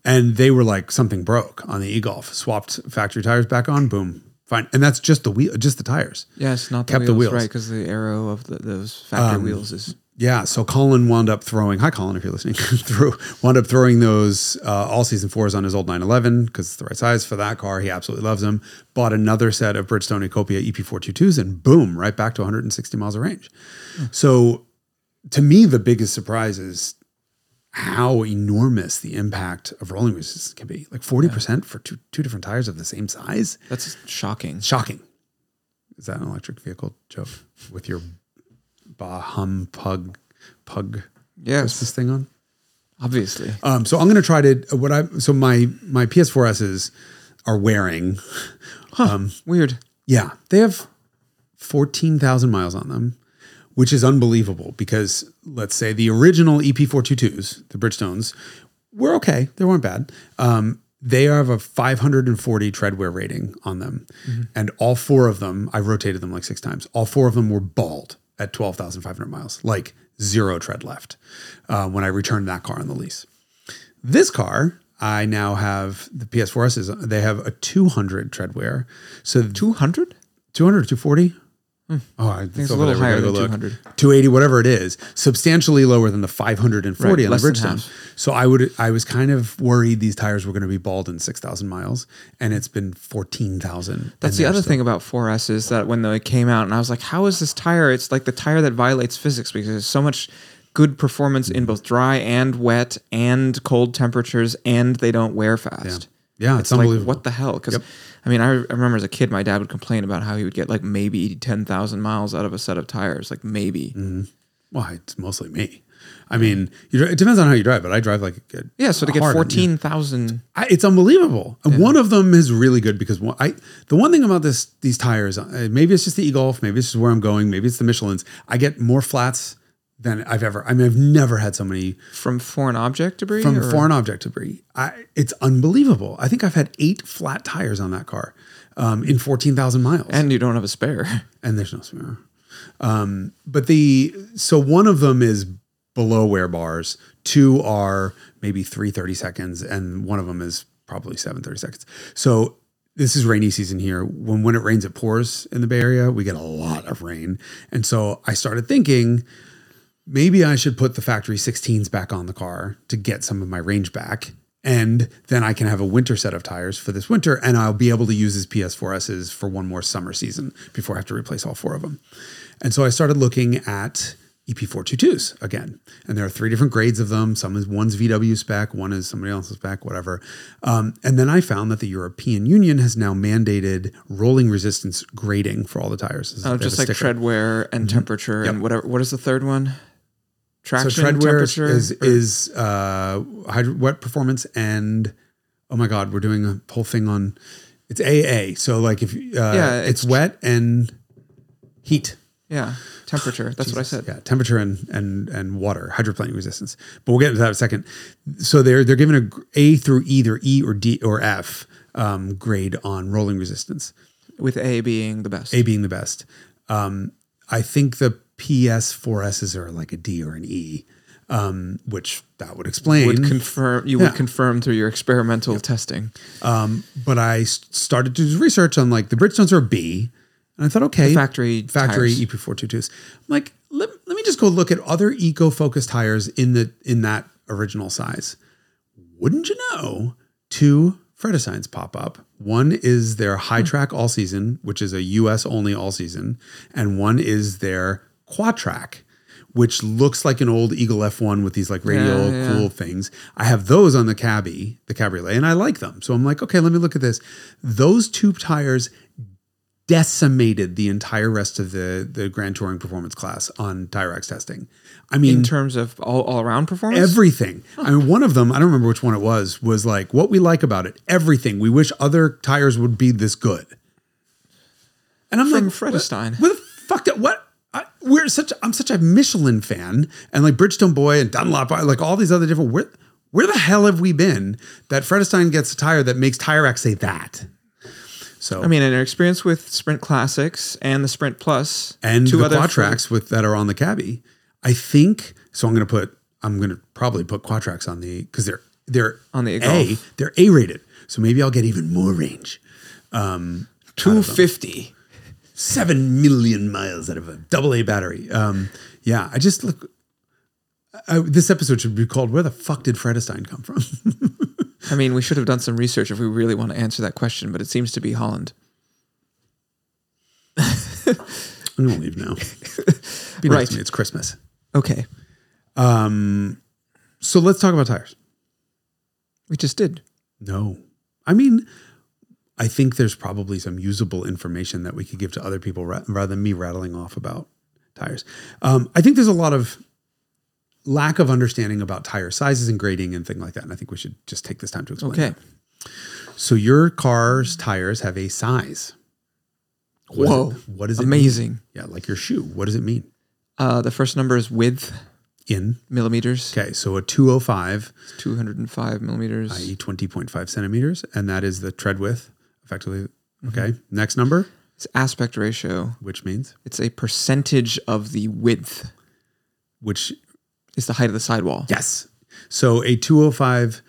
And they were like, something broke on the e-golf, swapped factory tires back on, boom, fine. And that's just the wheel, just the tires. Yes, not the Kept wheels, the wheels. Um, right? Because the aero of the, those factory wheels is Yeah. So Colin wound up throwing, hi, Colin, if you're listening, (laughs) threw, wound up throwing those uh, all season fours on his old 911 because it's the right size for that car. He absolutely loves them. Bought another set of Bridgestone Ecopia EP422s and boom, right back to 160 miles of range. So to me, the biggest surprise is how enormous the impact of rolling resistance can be. Like 40% for two, two different tires of the same size. that's shocking. Shocking. Is that an electric vehicle joke with your bah hum pug pug Yes, Christmas thing on? obviously. Um, so I'm going to try to what I so my my PS4s's are wearing. Huh, um, Weird. Yeah, they have fourteen thousand miles on them, which is unbelievable because let's say the original E EP422s, the Bridgestones, were okay. They weren't bad. Um, they have a 540 tread wear rating on them, and all four of them, I rotated them like six times. All four of them were bald at 12,500 miles, like zero tread left uh, when I returned that car on the lease. This car, I now have the PS4Ss. They have a 200 tread wear. So 200? 200 240 oh i think it's a little higher than 200. 280 whatever it is substantially lower than the 540 Right, on the bridgestone so i would i was kind of worried these tires were going to be bald in 6000 miles and it's been 14000 That's the other thing about 4S is that when they came out, and I was like, how is this tire? It's like the tire that violates physics because there's so much good performance in both dry and wet and cold temperatures, and they don't wear fast. yeah it's, It's like, unbelievable what the hell? Because, I mean, I, I remember as a kid, my dad would complain about how he would get like maybe 10,000 miles out of a set of tires, like maybe. well it's mostly me I mean, you, it depends on how you drive, but I drive like a, Yeah, so to get yeah. fourteen thousand. It's unbelievable. And one of them is really good because one, I the one thing about this these tires, uh, maybe it's just the e-golf, maybe it's just where I'm going, maybe it's the Michelin's. I get more flats than I've ever. I mean, I've never had so many from foreign object debris. from or- foreign object debris. I, it's unbelievable. I think I've had eight flat tires on that car um, in fourteen thousand miles, and you don't have a spare. (laughs) and there's no spare. Um, but the so one of them is below wear bars. Two are maybe three thirty seconds, and one of them is probably seven thirty seconds. So this is rainy season here. When when it rains, it pours in the Bay Area. We get a lot of rain, and so I started thinking maybe I should put the factory 16s back on the car to get some of my range back. And then I can have a winter set of tires for this winter, and I'll be able to use his PS4Ss for one more summer season before I have to replace all four of them. And so I started looking at E EP422s again. And there are three different grades of them. Some is one's VW spec, one is somebody else's spec, whatever. Um, and then I found that the European Union has now mandated rolling resistance grading for all the tires. This Oh, just like tread wear and temperature and whatever. What is the third one? Traction, so tread wear is temperature. is, or- is uh, hydro, wet performance and oh my god, we're doing a whole thing on it's AA. So like if uh, Yeah, it's, it's- wet and heat. yeah, temperature. That's what I said. Yeah, temperature and and and water, hydroplaning resistance. But we'll get into that in a second. So they're they're given a A through either E or D or F um, grade on rolling resistance. With A being the best. A being the best. Um, I think the PS4Ss are like a D or an E, um, which that would explain. would confirm you Yeah. would confirm through your experimental testing. but I started to do research on like the Bridgestones are a B, and I thought, okay, The factory factory tires. EP422s. I'm like, let, let me just go look at other eco-focused tires in the in that original size. Wouldn't you know? Two Vredesteins pop up. One is their Hitrac all season, which is a US only all season, and one is their Quatrac, which looks like an old Eagle F1 with these like radial Yeah, yeah. cool things. I have those on the cabbie, the cabriolet, and I like them. So I'm like, okay, let me look at this. Those tube tires decimated the entire rest of the the Grand Touring Performance class on Tire Rack's testing. I mean, In terms of all, all around performance, everything. I mean, one of them, I don't remember which one it was, was like what we like about it. Everything. We wish other tires would be this good. And I'm From like, Vredestein. What, what the fuck? Did, what? I, we're such. I'm such a Michelin fan, and like Bridgestone Boy and Dunlop, like all these other different. Where, where the hell have we been that Vredestein gets a tire that makes Tire Rack say that? So I mean, in our experience with Sprint Classics and the Sprint Plus, and two the other Quatracs with that are on the cabbie. I think so. I'm going to put. I'm going to probably put Quatracs on the because they're they're On the A. Golf. They're A rated, so maybe I'll get even more range. Um, two fifty. Seven million miles out of a double A battery. Um, yeah, I just look. I, this episode should be called "Where the fuck did Vredestein come from?" (laughs) I mean, we should have done some research if we really want to answer that question, but it seems to be Holland. (laughs) I'm gonna leave now. Be nice Right. to me. It's Christmas. Okay, So let's talk about tires. we just did. No. I mean, I think there's probably some usable information that we could give to other people ra- rather than me rattling off about tires. Um, I think there's a lot of lack of understanding about tire sizes and grading and things like that. And I think we should just take this time to explain. Okay. that. So your car's tires have a size. What is Whoa. it- what is it? Amazing. mean? Yeah, like your shoe. What does it mean? Uh, the first number is width In. millimeters, Okay, so a 205 two hundred and five millimeters. i.e. 20.5 centimeters, and that is the tread width, effectively. Mm-hmm. Okay, next number, It's aspect ratio. which means It's a percentage of the width. which is the height of the sidewall. yes. So a 205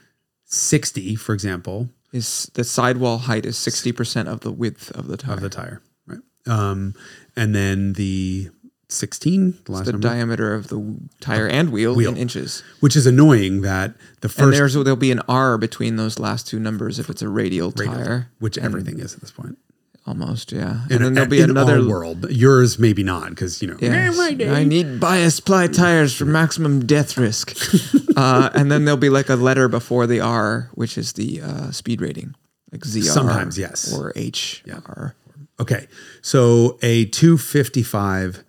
60, for example, Is the sidewall height is sixty percent of the width of the tire. of the tire, right? Um, and then the 16, the last the number, diameter of the tire and wheel, wheel. in inches. which is annoying that the And first there's there'll be an R between those last two numbers if it's a radial, tire. which everything is at this point. Almost, yeah. And In, then there'll be in another world. Yours maybe not because you know. Yes. I need bias ply tires for maximum death risk. (laughs) uh, and then there'll be like a letter before the R, which is the uh, speed rating, like ZR. Sometimes, yes. Or HR. Okay. So a 255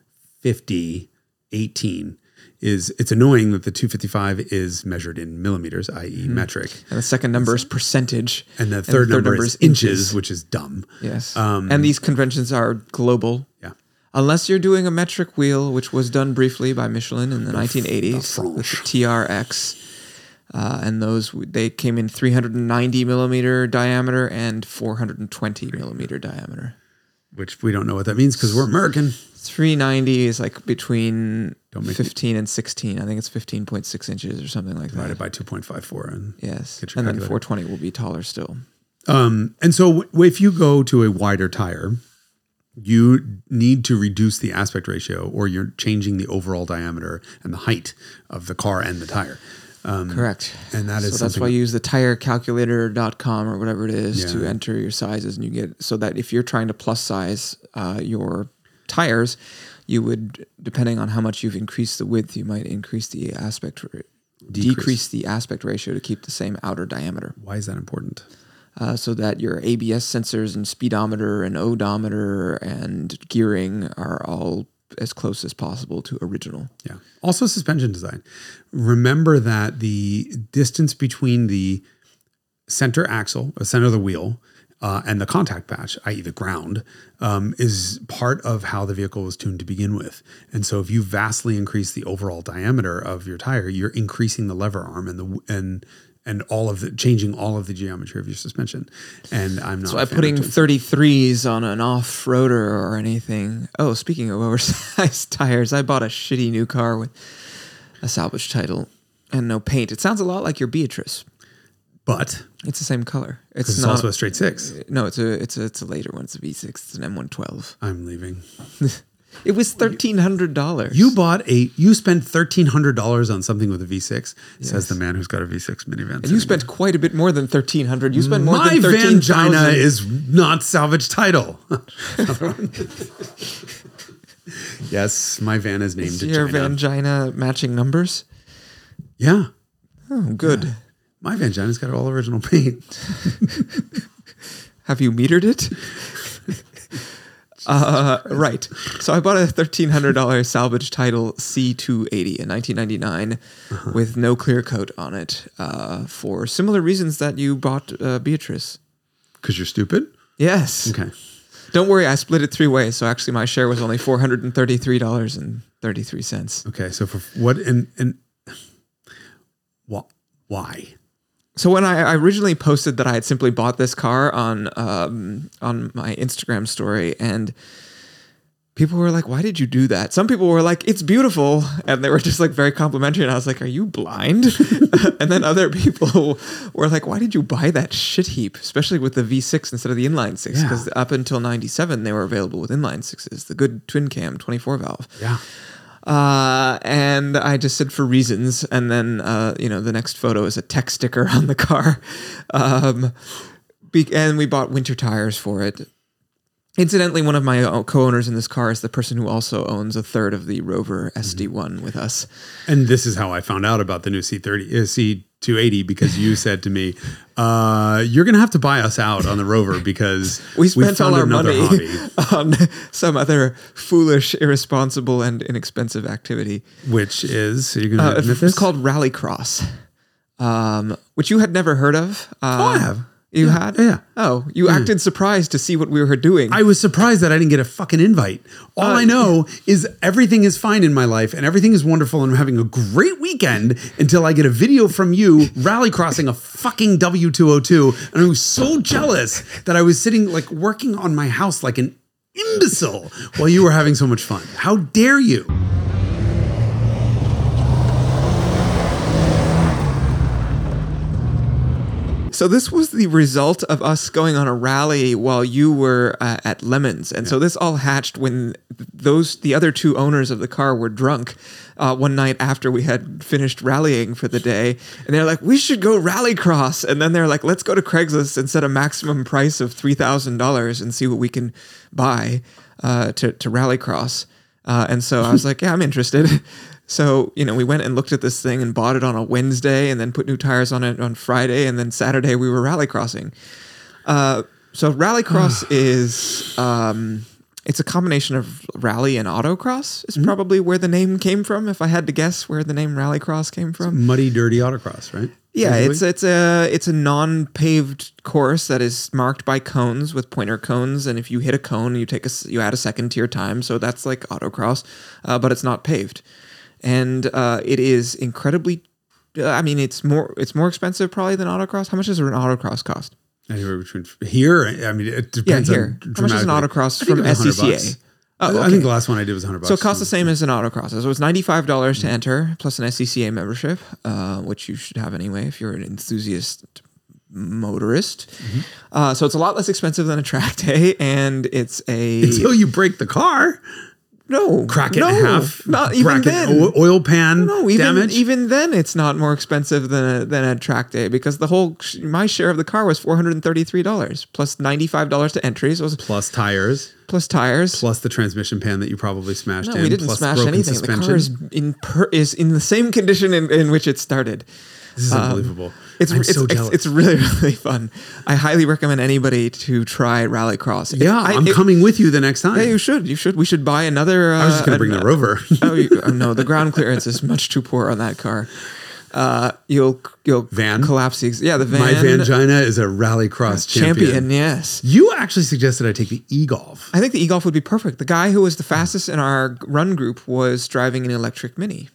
50 18 is it's annoying that the 255 is measured in millimeters, i.e., metric, And the second number is percentage. and the third, number, is inches, which is dumb. Yes. and these conventions are global. Yeah. Unless you're doing a metric wheel, which was done briefly by Michelin in the 1980s with the TRX. Uh, and those they came in 390 millimeter diameter and 420 millimeter diameter. Which we don't know what that means because we're American. 390 is like between Don't 15 and 16. I think it's 15.6 inches or something like that. Divided by 2.54. And, Yes. And then 420 will be taller still. um, and so w- if you go to a wider tire, you need to reduce the aspect ratio or you're changing the overall diameter and the height of the car and the tire. Correct. and that is so that's why you use the tirecalculator.com or whatever it is to enter your sizes and you get so that if you're trying to plus size uh, your tires, you would depending on how much you've increased the width, you might increase the aspect ra- decrease the aspect ratio to keep the same outer diameter. Why is that important? Uh, so that your ABS sensors and speedometer and odometer and gearing are all as close as possible to original. Yeah. Also, suspension design. Remember that the distance between the center axle, the center of the wheel, uh, and the contact patch, i.e., the ground, um, is part of how the vehicle was tuned to begin with. And so, if you vastly increase the overall diameter of your tire, you're increasing the lever arm and the and and all of the changing all of the geometry of your suspension. And I'm not. So a by fan of putting 33s on an off-roader or anything. Oh, speaking of (laughs) oversized tires, I bought a shitty new car with a salvage title and no paint. It sounds a lot like your Beatrice. But It's the same color. It's it's not. also a straight six. no, it's a it's a it's a later one. It's a V6. It's an M112. I'm leaving. (laughs) It was thirteen hundred dollars. You bought a you spent thirteen hundred dollars on something with a V6. Says the man who's got a V6 minivan. and you spent quite a bit more than thirteen hundred. You spent more my than thirteen Vangina is not salvage title. (laughs) (laughs) yes, my van is named your Gina. Vangina matching numbers. yeah, Oh, good. My Vangina's got all original paint. Have you metered it? (laughs) uh, right. So I bought a thirteen hundred dollars salvage title C two eighty in nineteen ninety nine, with no clear coat on it, uh, for similar reasons that you bought uh, Beatrice. Because you're stupid. Yes. Okay. Don't worry, I split it three ways. So actually, my share was only four hundred and thirty three dollars and thirty three cents. Okay. So for what and and what why? So when I, I originally posted that I had simply bought this car on um, on my Instagram story, and people were like, "Why did you do that?" Some people were like, "It's beautiful," and they were just like very complimentary. And I was like, "Are you blind?" (laughs) (laughs) and then other people were like, "Why did you buy that shit heap?" Especially with the V6 instead of the inline six, Yeah. because up until '97 they were available with inline sixes, the good twin cam 24 valve. Yeah. Uh, and I just said for reasons, and then uh, you know the next photo is a tech sticker (laughs) on the car, um, be- and we bought winter tires for it. Incidentally, one of my uh, co-owners in this car is the person who also owns a third of the Rover SD1 with us. And this is how I found out about the new C30 uh, C280 because you (laughs) said to me, uh, "You're gonna have to buy us out on the Rover because We spent all our money (laughs) on some other foolish, irresponsible, and inexpensive activity. which is you gonna Uh, admit it's called Rallycross, um, which you had never heard of. Uh, Oh, I have. You had? yeah. Oh, you acted surprised to see what we were doing. I was surprised that I didn't get a fucking invite. All Uh, I know is everything is fine in my life and everything is wonderful and I'm having a great weekend until I get a video from you rally crossing a fucking W202 and I was so jealous that I was sitting like working on my house like an imbecile while you were having so much fun. How dare you? So this was the result of us going on a rally while you were uh, at Lemons, and so this all hatched when those the other two owners of the car were drunk uh, one night after we had finished rallying for the day, and they're like, "We should go rallycross," and then they're like, "Let's go to Craigslist and set a maximum price of three thousand dollars and see what we can buy uh, to to rallycross." Uh, and so I was like, "Yeah, I'm interested." (laughs) So, you know, we went and looked at this thing and bought it on a Wednesday and then put new tires on it on Friday. And then Saturday we were rallycrossing. Uh, so rallycross (sighs) is um, it's a combination of rally and autocross. Mm-hmm. Is probably where the name came from. If I had to guess where the name rallycross came from. Muddy, dirty autocross, right? Yeah, Usually? it's it's a it's a non-paved course that is marked by cones with pointer cones, and if you hit a cone, you take a you add a second to your time, so that's like autocross, uh, but it's not paved, and uh, it is incredibly. Uh, I mean, it's more it's more expensive probably than autocross. How much does an autocross cost? anywhere between here. I mean, it depends. Yeah, here. On How much is an autocross from it was 100 SCCA? Oh, I- I think the last one I did was hundred bucks. So it costs the same as an autocross. So it's ninety five dollars to enter plus an SCCA membership, uh, which you should have anyway if you're an enthusiast motorist. Mm-hmm. Uh, so it's a lot less expensive than a track (laughs) day, and it's a until you break the car, no crack it no, in half, Not even then. o- oil pan no, even damage. even then, it's not more expensive than a, than a track day because the whole my share of the car was four hundred and thirty three dollars plus ninety five dollars to entries. so was plus tires, plus tires. plus the transmission pan that you probably smashed No, in. we didn't smash anything. Suspension. The car is in per, is in the same condition in, in which it started. This is unbelievable. It's I'm it's, so it's, jealous. it's really (laughs) really fun. I highly recommend anybody to try Rallycross. Yeah, I, I'm it- coming with you the next time. Yeah, you should. You should. We should buy another. Uh, I was just gonna bring an- the Rover. (laughs) oh, you, oh, no, the (laughs) ground clearance is much too poor on that car. Uh, you'll you'll Van? collapse the ex- yeah the van My Vangina is a rallycross champion. champion. Yes. You actually suggested I take the e-golf. I think the e-golf would be perfect. The guy who was the fastest in our run group was driving an electric mini.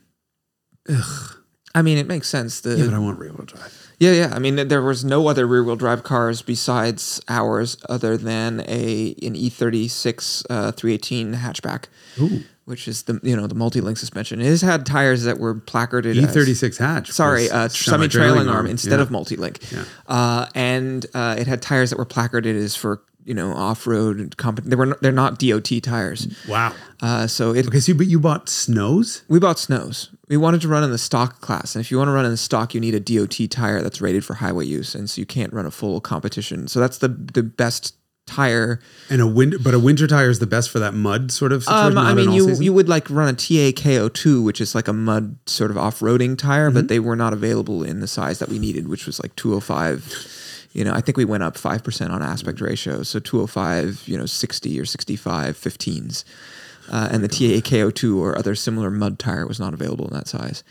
Ugh. I mean, it makes sense. The, Yeah, but I want rear-wheel drive. Yeah, yeah. I mean, there was no other rear-wheel drive cars besides ours, other than a an E36 uh, 318 hatchback, which is the you know the multi-link suspension. It has had tires that were placarded as- E36 hatch. Sorry, uh, semi-trailing semi-trailing arm instead Yeah. of multi-link. Yeah. Uh, and uh, it had tires that were placarded as for you know off-road. Comp- they were n- they're not DOT tires. Wow. Uh, so it Okay, so but you bought snows? we bought snows. We wanted to run in the stock class, and if you want to run in the stock, you need a DOT tire that's rated for highway use, and so you can't run a full competition. So that's the the best tire. And a winter, but a winter tire is the best for that mud sort of situation. Um, I mean, you all-season? you would like run a TA KO2, which is like a mud sort of off roading tire, Mm-hmm. but they were not available in the size that we needed, which was like 205. You know, I think we went up five percent on aspect ratio, so 205, you know, 60 or 65 15s. Uh, and the TA KO2 or other similar mud tire was not available in that size.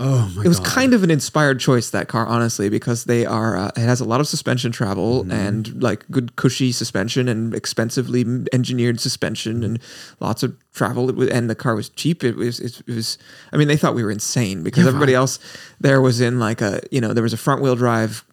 Oh my It was god. kind of an inspired choice that car, honestly, because they are. Uh, it has a lot of suspension travel Mm-hmm. and like good cushy suspension and expensively engineered suspension and lots of travel. It was, and the car was cheap. It was. It, was. I mean, they thought we were insane because everybody else there was in like a. You know, there was a front wheel drive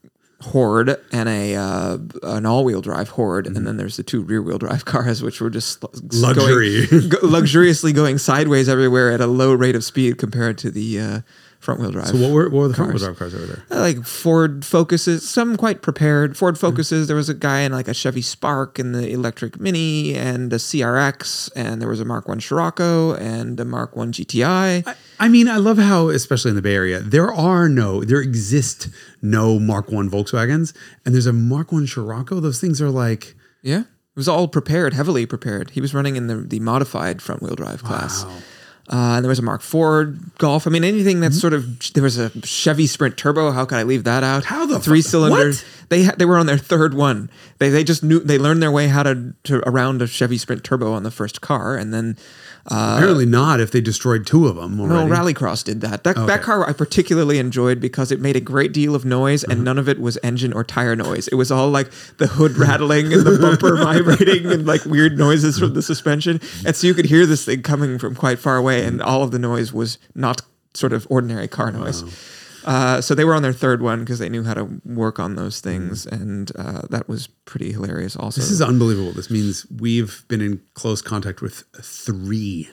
horde and a uh, an all wheel drive horde, and then there's the two rear wheel drive cars, which were just. Luxury. going, (laughs) go- luxuriously going sideways everywhere at a low rate of speed compared to the uh, front wheel drive So what were, what were the front wheel drive cars over there? Uh, like Ford Focuses, some quite prepared. Ford Mm-hmm. Focuses. There was a guy in like a Chevy Spark and the electric Mini and a CRX, and there was a Mark One Scirocco and a Mark One GTI. I, I mean, I love how, especially in the Bay Area, there are no, there exist no Mark One Volkswagens, and there's a Mark One Scirocco. Those things are like, yeah, it was all prepared, heavily prepared. He was running in the the modified front wheel drive class. wow. Uh, there was a Mark Four Golf. I mean, anything that's sort of there was a Chevy Sprint Turbo. How could I leave that out? How the three cylinders? They ha- they were on their third one. They they just knew they learned their way how to to around a Chevy Sprint Turbo on the first car, and then Uh, Apparently not if they destroyed two of them no already. Rallycross did that. That that car I particularly enjoyed because it made a great deal of noise, and uh-huh. none of it was engine or tire noise. It was all like the hood rattling and the bumper (laughs) vibrating and like weird noises from the suspension, and so you could hear this thing coming from quite far away, and all of the noise was not sort of ordinary car noise. Uh, so they were on their third one because they knew how to work on those things, and uh, that was pretty hilarious. Also, This is unbelievable. This means we've been in close contact with three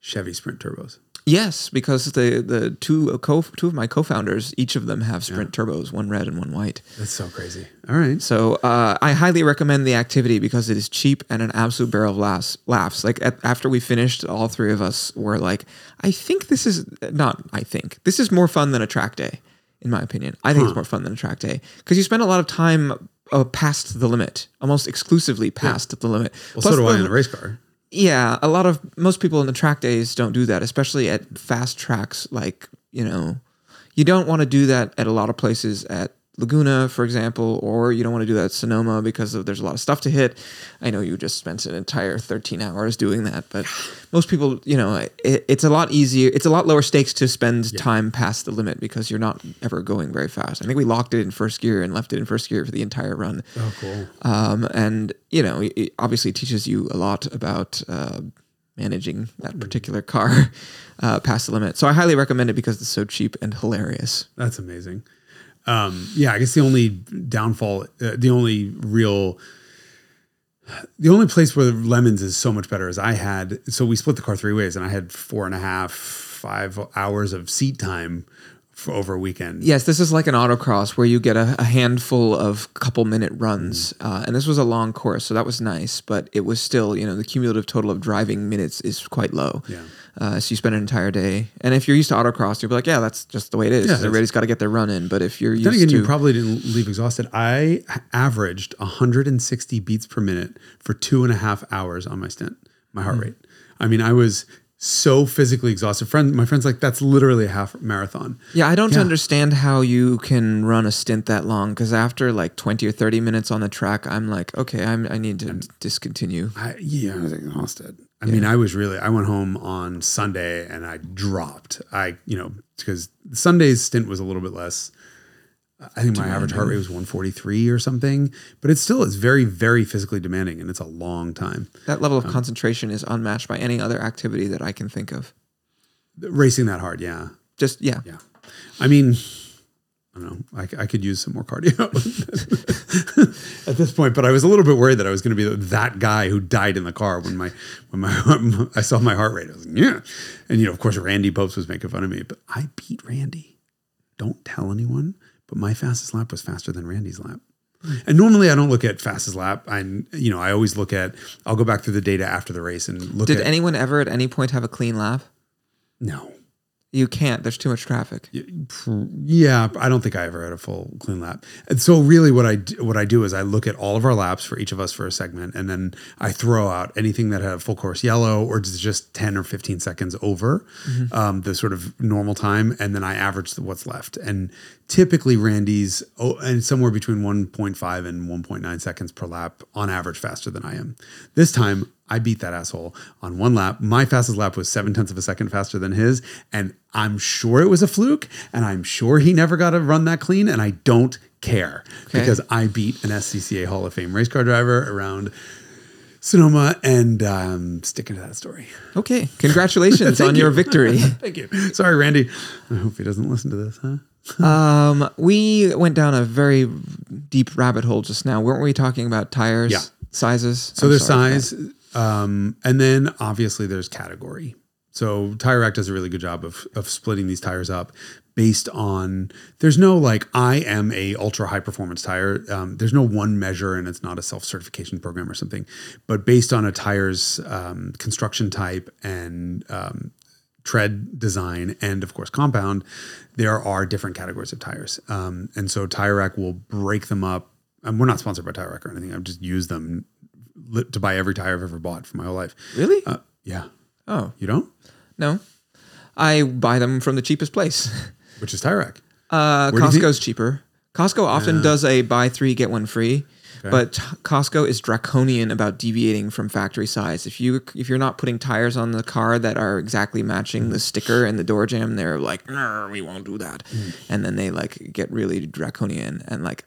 Chevy Sprint turbos. Yes, because the the two co two of my co-founders, each of them have Sprint turbos, one red and one white. That's so crazy. All right. So uh, I highly recommend the activity because it is cheap and an absolute barrel of laughs. Laughs. Like at, after we finished, all three of us were like, "I think this is not. I think this is more fun than a track day, in my opinion. I think it's more fun than a track day because you spend a lot of time uh, past the limit, almost exclusively past the limit. Well, so do the- I in a race car. Yeah, a lot of most people in the track days don't do that, especially at fast tracks. Like you know, you don't want to do that at a lot of places at Laguna, for example, or you don't want to do that at Sonoma because of, there's a lot of stuff to hit. I know you just spent an entire 13 hours doing that, but (sighs) most people, you know, it, it's a lot easier. It's a lot lower stakes to spend time past the limit because you're not ever going very fast. I think we locked it in first gear and left it in first gear for the entire run. Oh, cool. Um, and you know, it it obviously teaches you a lot about uh, managing that particular car (laughs) uh, past the limit. So I highly recommend it because it's so cheap and hilarious. That's amazing. Um, yeah, I guess the only downfall, uh, the only real, the only place where lemons is so much better is I had. So we split the car three ways, and I had four and a half, five hours of seat time for over a weekend. Yes, this is like an autocross where you get a, a handful of couple minute runs, uh, and this was a long course, so that was nice. But it was still, you know, the cumulative total of driving minutes is quite low. Yeah. Uh, so you spend an entire day, and if you're used to autocross, you'll be like, "Yeah, that's just the way it is. Yeah, Everybody's got to get their run in." But if you're used Then again, to, you probably didn't leave exhausted. I averaged 160 beats per minute for two and a half hours on my stint, my heart rate. I mean, I was so physically exhausted. Friend, my friend's like, that's literally a half marathon. Yeah, I don't Yeah. understand how you can run a stint that long because after like 20 or 30 minutes on the track, I'm like, okay, I'm, I need to discontinue. I, yeah, I was exhausted. I mean, I was really. I went home on Sunday and I dropped. I, you know, because Sunday's stint was a little bit less. I think my average heart rate was 143 or something, but it still is very, very physically demanding, and it's a long time. That level Um, of concentration is unmatched by any other activity that I can think of. Racing that hard, yeah, Just, yeah. yeah. I mean, I don't know. I, I could use some more cardio (laughs) at this point, but I was a little bit worried that I was going to be that guy who died in the car when my when my (laughs) I saw my heart rate. I was like, yeah, and you know, of course, Randy Pobst was making fun of me, but I beat Randy. Don't tell anyone, but my fastest lap was faster than Randy's lap. Hmm. And normally I don't look at fastest lap. I, you know, I always look at. I'll go back through the data after the race and look at Did at. anyone ever at any point have a clean lap? no, You can't. There's too much traffic. Yeah, I don't think I ever had a full clean lap. And so really what I do, what I do is I look at all of our laps for each of us for a segment and then I throw out anything that had a full course yellow or just 10 or 15 seconds over um, the sort of normal time and then I average what's left. And typically Randy's oh, and somewhere between 1.5 and 1.9 seconds per lap on average faster than I am. This time I beat that asshole on one lap. My fastest lap was seven tenths of a second faster than his. And I'm sure it was a fluke. And I'm sure he never got to run that clean. And I don't care because I beat an SCCA Hall of Fame race car driver around Sonoma and um, sticking to that story. Okay. Congratulations (laughs) on your victory. (laughs) Thank you. Sorry, Randy. I hope he doesn't listen to this, huh? (laughs) Um, we went down a very deep rabbit hole just now. Weren't we talking about tires, Yeah. sizes? So I'm there's sorry. size, um, and then obviously there's category. So Tire Rack does a really good job of of splitting these tires up based on. There's no like I am a ultra high performance tire. Um, there's no one measure, and it's not a self certification program or something. But based on a tire's um, construction type and um, tread design and of course compound, there are different categories of tires. Um, and so Tire Rack will break them up. And we're not sponsored by Tire Rack or anything. I've just used them to buy every tire I've ever bought for my whole life. Really? Uh, yeah. oh, You don't? no. I buy them from the cheapest place. (laughs) Which is Tire Rack. Uh, Where do you think- Costco's cheaper. Costco often does a buy three get one free, but Costco is draconian about deviating from factory size. If you if you're not putting tires on the car that are exactly matching the sticker and the door jam, they're like, we won't do that," and then they like get really draconian and like.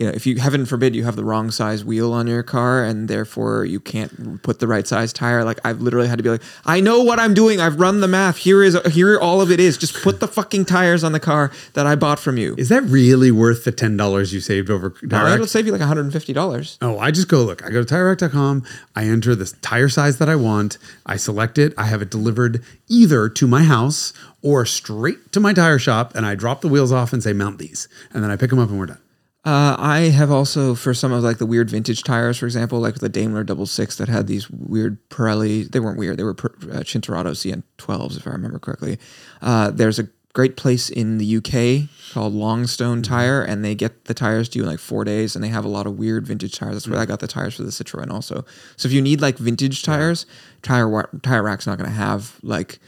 You know, if you heaven forbid you have the wrong size wheel on your car and therefore you can't put the right size tire, like I've literally had to be like, I know what I'm doing. I've run the math. Here is here all of it is. Just put the fucking tires on the car that I bought from you. Is that really worth the ten dollars you saved over Tire No, Rack? it'll save you like $150. Oh, I just go look. I go to TireRack.com. I enter the tire size that I want. I select it. I have it delivered either to my house or straight to my tire shop, and I drop the wheels off and say mount these, and then I pick them up and we're done. Uh, I have also for some of like the weird vintage tires, for example, like the Daimler Double Six that had these weird Pirelli. They weren't weird; they were per- uh, Cinturato CN12s, if I remember correctly. Uh, there's a great place in the UK called Longstone Tire, and they get the tires to you in like four days, and they have a lot of weird vintage tires. That's where I got the tires for the Citroen also. So if you need like vintage tires, tire tire rack's not going to have like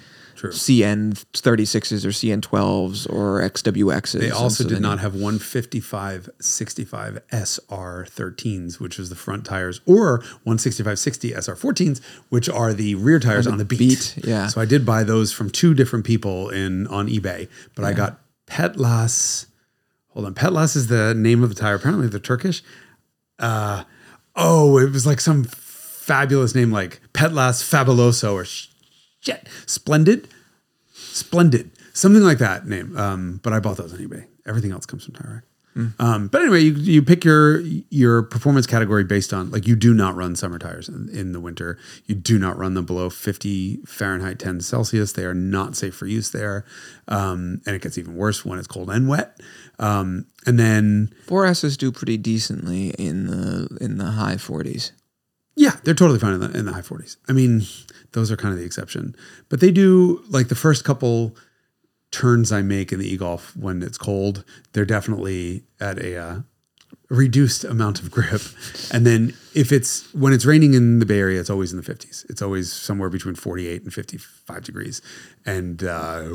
CN36s or CN12s or XWXs. They also so did then not have 155 65 SR 13s, which was the front tires, or 165 60 SR 14s, which are the rear tires on the beat. Beat, yeah. So I did buy those from two different people in on eBay, but I got Petlas. Hold on, Petlas is the name of the tire. Apparently they're Turkish. Uh, oh, it was like some fabulous name like Petlas Fabuloso or shit, Splendid, Splendid, something like that name. Um, but I bought those on eBay. Everything else comes from Tire Rack. Um, but anyway, you, you pick your your performance category based on like you do not run summer tires in, in the winter. You do not run them below 50 Fahrenheit, 10 Celsius. They are not safe for use there, um, and it gets even worse when it's cold and wet. Um, and then 4Ss do pretty decently in the in the high 40s. Yeah, they're totally fine in the, in the high 40s. I mean, those are kind of the exception. But they do, like the first couple turns I make in the e-golf when it's cold, they're definitely at a uh, reduced amount of grip. And then if it's, when it's raining in the Bay Area, it's always in the 50s. It's always somewhere between 48 and 55 degrees. And uh,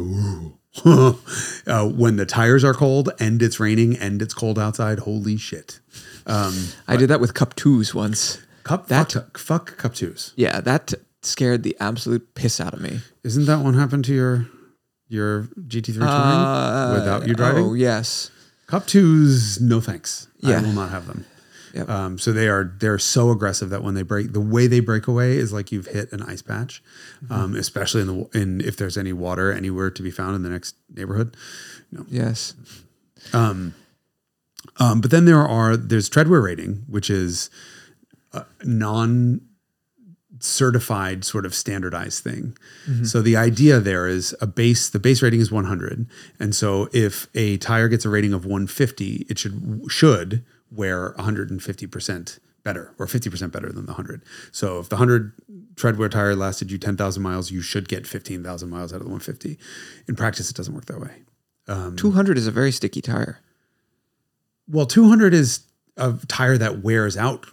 (laughs) uh, when the tires are cold and it's raining and it's cold outside, holy shit. Um, I did that with Cup 2s once. Cup, That- fuck, fuck Cup 2s. Yeah, that scared the absolute piss out of me. Isn't that one happened to your your GT3 touring Uh, without you driving? Oh, yes. Cup twos, no thanks. Yeah. I will not have them. Yep. Um, so they are they're so aggressive that when they break, the way they break away is like you've hit an ice patch, Mm-hmm. um, especially in the in if there's any water anywhere to be found in the next neighborhood. No. Yes. Um, um, but then there are there's treadwear rating, which is a non certified sort of standardized thing. Mm-hmm. So the idea there is a base the base rating is 100 and so if a tire gets a rating of 150 it should should wear 150% better or 50% better than the 100. So if the 100 treadwear tire lasted you 10,000 miles you should get 15,000 miles out of the 150. In practice it doesn't work that way. Um, 200 is a very sticky tire. Well, 200 is a tire that wears out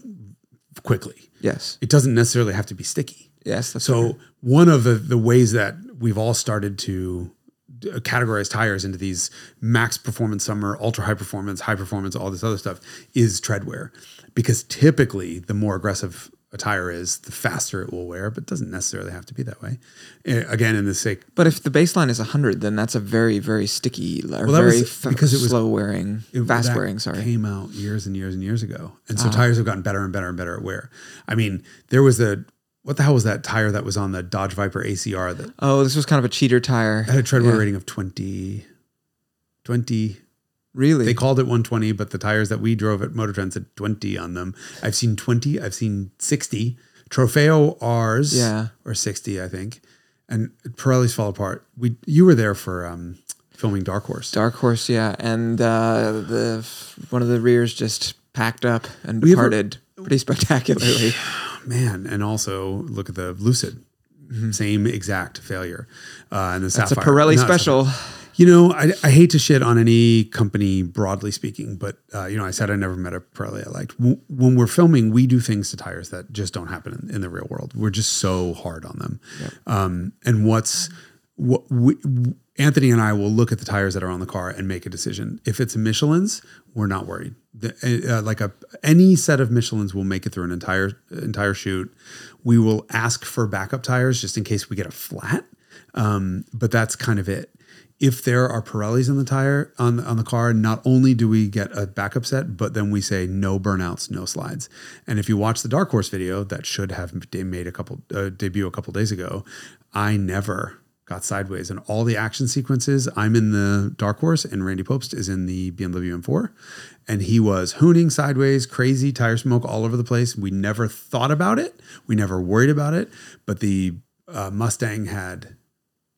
quickly. Yes. It doesn't necessarily have to be sticky. Yes. That's So one of the the ways that we've all started to uh, categorize tires into these max performance summer, ultra high performance, high performance, all this other stuff is treadwear. Because typically the more aggressive a tire is, the faster it will wear, but it doesn't necessarily have to be that way. Eh, Again, in the sake But if the baseline is 100, then that's a very, very sticky, that very f- because it was- slow wearing, it- fast wearing, sorry. came out years and years and years ago, and so tires have gotten better and better and better at wear. I mean, there was the what the hell was that tire that was on the Dodge Viper ACR that Oh, this was kind of a cheater tire. had a treadwear Yeah. rating of 20, 20. Really? They called it 120, but the tires that we drove at Motor Trend said 20 on them. I've seen 20, I've seen 60. Trofeo R's Yeah. or 60, I think. And Pirelli's fall apart. We you were there for um, filming Dark Horse. Dark Horse, yeah. And uh, the one of the rears just packed up and We departed pretty spectacularly. (sighs) man and also look at the lucid same exact failure uh and the It's a sapphire Pirelli Not special. You know I, I hate to shit on any company broadly speaking but uh, you know i said i never met a pirelli i liked W- when we're filming we do things to tires that just don't happen in, in the real world we're just so hard on them um and what's what we, Anthony and I will look at the tires that are on the car and make a decision. If it's Michelin's, we're not worried. The, uh, like a any set of Michelin's will make it through an entire entire shoot. We will ask for backup tires just in case we get a flat, um, but that's kind of it. If there are Pirellis on the tire on on the car, not only do we get a backup set, but then we say no burnouts, no slides. And if you watch the Dark Horse video that should have made a couple uh, debut a couple days ago, I never got sideways. And all the action sequences i'm in the dark horse and Randy Pobst is in the bmw m4 and he was hooning sideways crazy tire smoke all over the place. We never thought about it. We never worried about it. But the uh, mustang had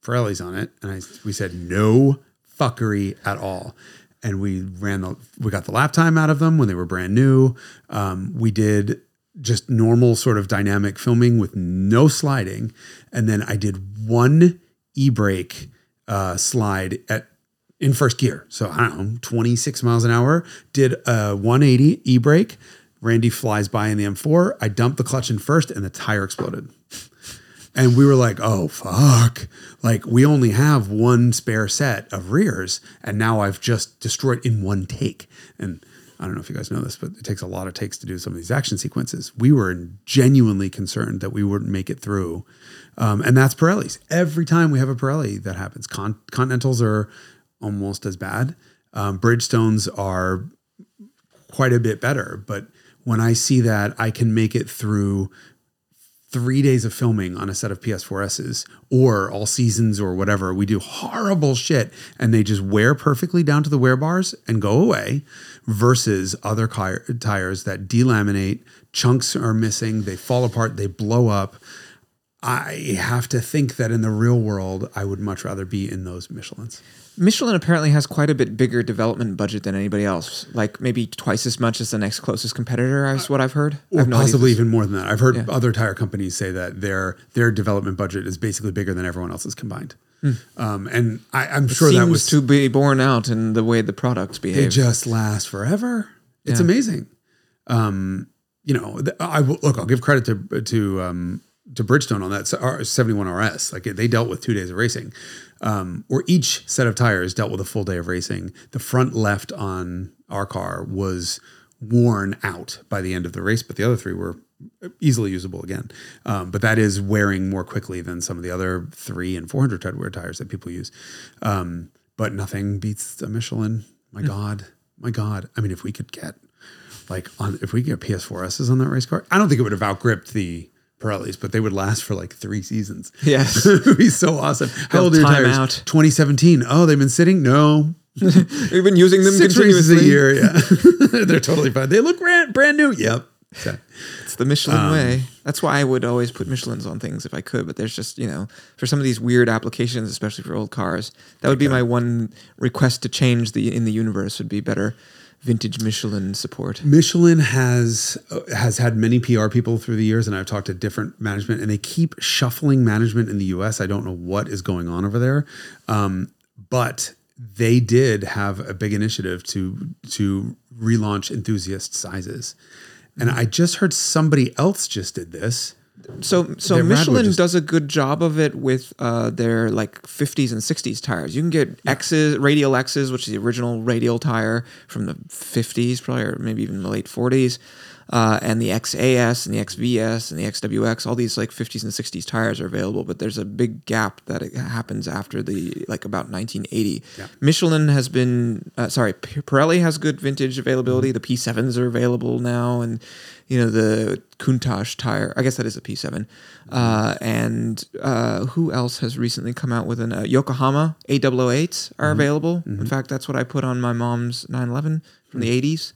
Pirellis on it, and I we said no fuckery at all. And we ran the we got the lap time out of them when they were brand new. Um, we did just normal sort of dynamic filming with no sliding, and then I did one e brake uh, slide at in first gear. So I don't know, 26 miles an hour. Did a 180 e brake. Randy flies by in the M4. I dumped the clutch in first, and the tire exploded. And we were like, oh, fuck. Like, we only have one spare set of rears, and now I've just destroyed in one take. And I don't know if you guys know this, but it takes a lot of takes to do some of these action sequences. We were genuinely concerned that we wouldn't make it through. Um, and that's Pirellis. Every time we have a Pirelli, that happens. Con- Continentals are almost as bad. Um, Bridgestones are quite a bit better. But when I see that I can make it through three days of filming on a set of PS4Ss or all seasons or whatever, we do horrible shit and they just wear perfectly down to the wear bars and go away versus other tires that delaminate, chunks are missing, they fall apart, they blow up. I have to think that in the real world, I would much rather be in those Michelins. Michelin apparently has quite a bit bigger development budget than anybody else, like maybe twice as much as the next closest competitor. Is what I've heard. Or no possibly even more than that. I've heard Yeah. other tire companies say that their their development budget is basically bigger than everyone else's combined. Um, and I, I'm sure seems that was to be borne out in the way the products behave. they just last forever. It's Yeah. amazing. Um, you know, I will look. I'll give credit to to um, to Bridgestone on that 71 RS. Like they dealt with two days of racing, um, or each set of tires dealt with a full day of racing. The front left on our car was worn out by the end of the race, but the other three were easily usable again. Um, but that is wearing more quickly than some of the other three and 400 tread wear tires that people use. Um, but nothing beats a Michelin. My God, my God. I mean, if we could get like on, if we could get PS4Ss on that race car, I don't think it would have outgripped the Pirellis, but they would last for like three seasons. Yes. (laughs) it would be so awesome. How old are your tires? out. 2017. Oh, they've been sitting? No. (laughs) We've been using them Six continuously. a year. Yeah. (laughs) They're totally fine. They look brand, brand new. Yep. Okay. It's the Michelin Um, way. That's why I would always put Michelins on things if I could. But there's just you know for some of these weird applications, especially for old cars, that would be my one request to change the in the universe would be better vintage Michelin support. Michelin has uh, has had many PR people through the years, and I've talked to different management, and they keep shuffling management in the U.S. I don't know what is going on over there, um, but they did have a big initiative to to relaunch enthusiast sizes, and I just heard somebody else just did this. So so Michelin just- does a good job of it with uh, their like 50s and 60s tires. You can get X's, radial X's, which is the original radial tire from the 50s, probably or maybe even the late 40s. Uh, and the XAS and the XVS and the XWX, all these like 50s and 60s tires are available, but there's a big gap that it happens after the like about 1980. Michelin has been, uh, sorry, Pirelli has good vintage availability. The P7s are available now, and you know the Countach tire. I guess that is a P7. Uh, and uh, who else has recently come out with an uh, Yokohama A008s are available. In fact, that's what I put on my mom's 911 from the 80s.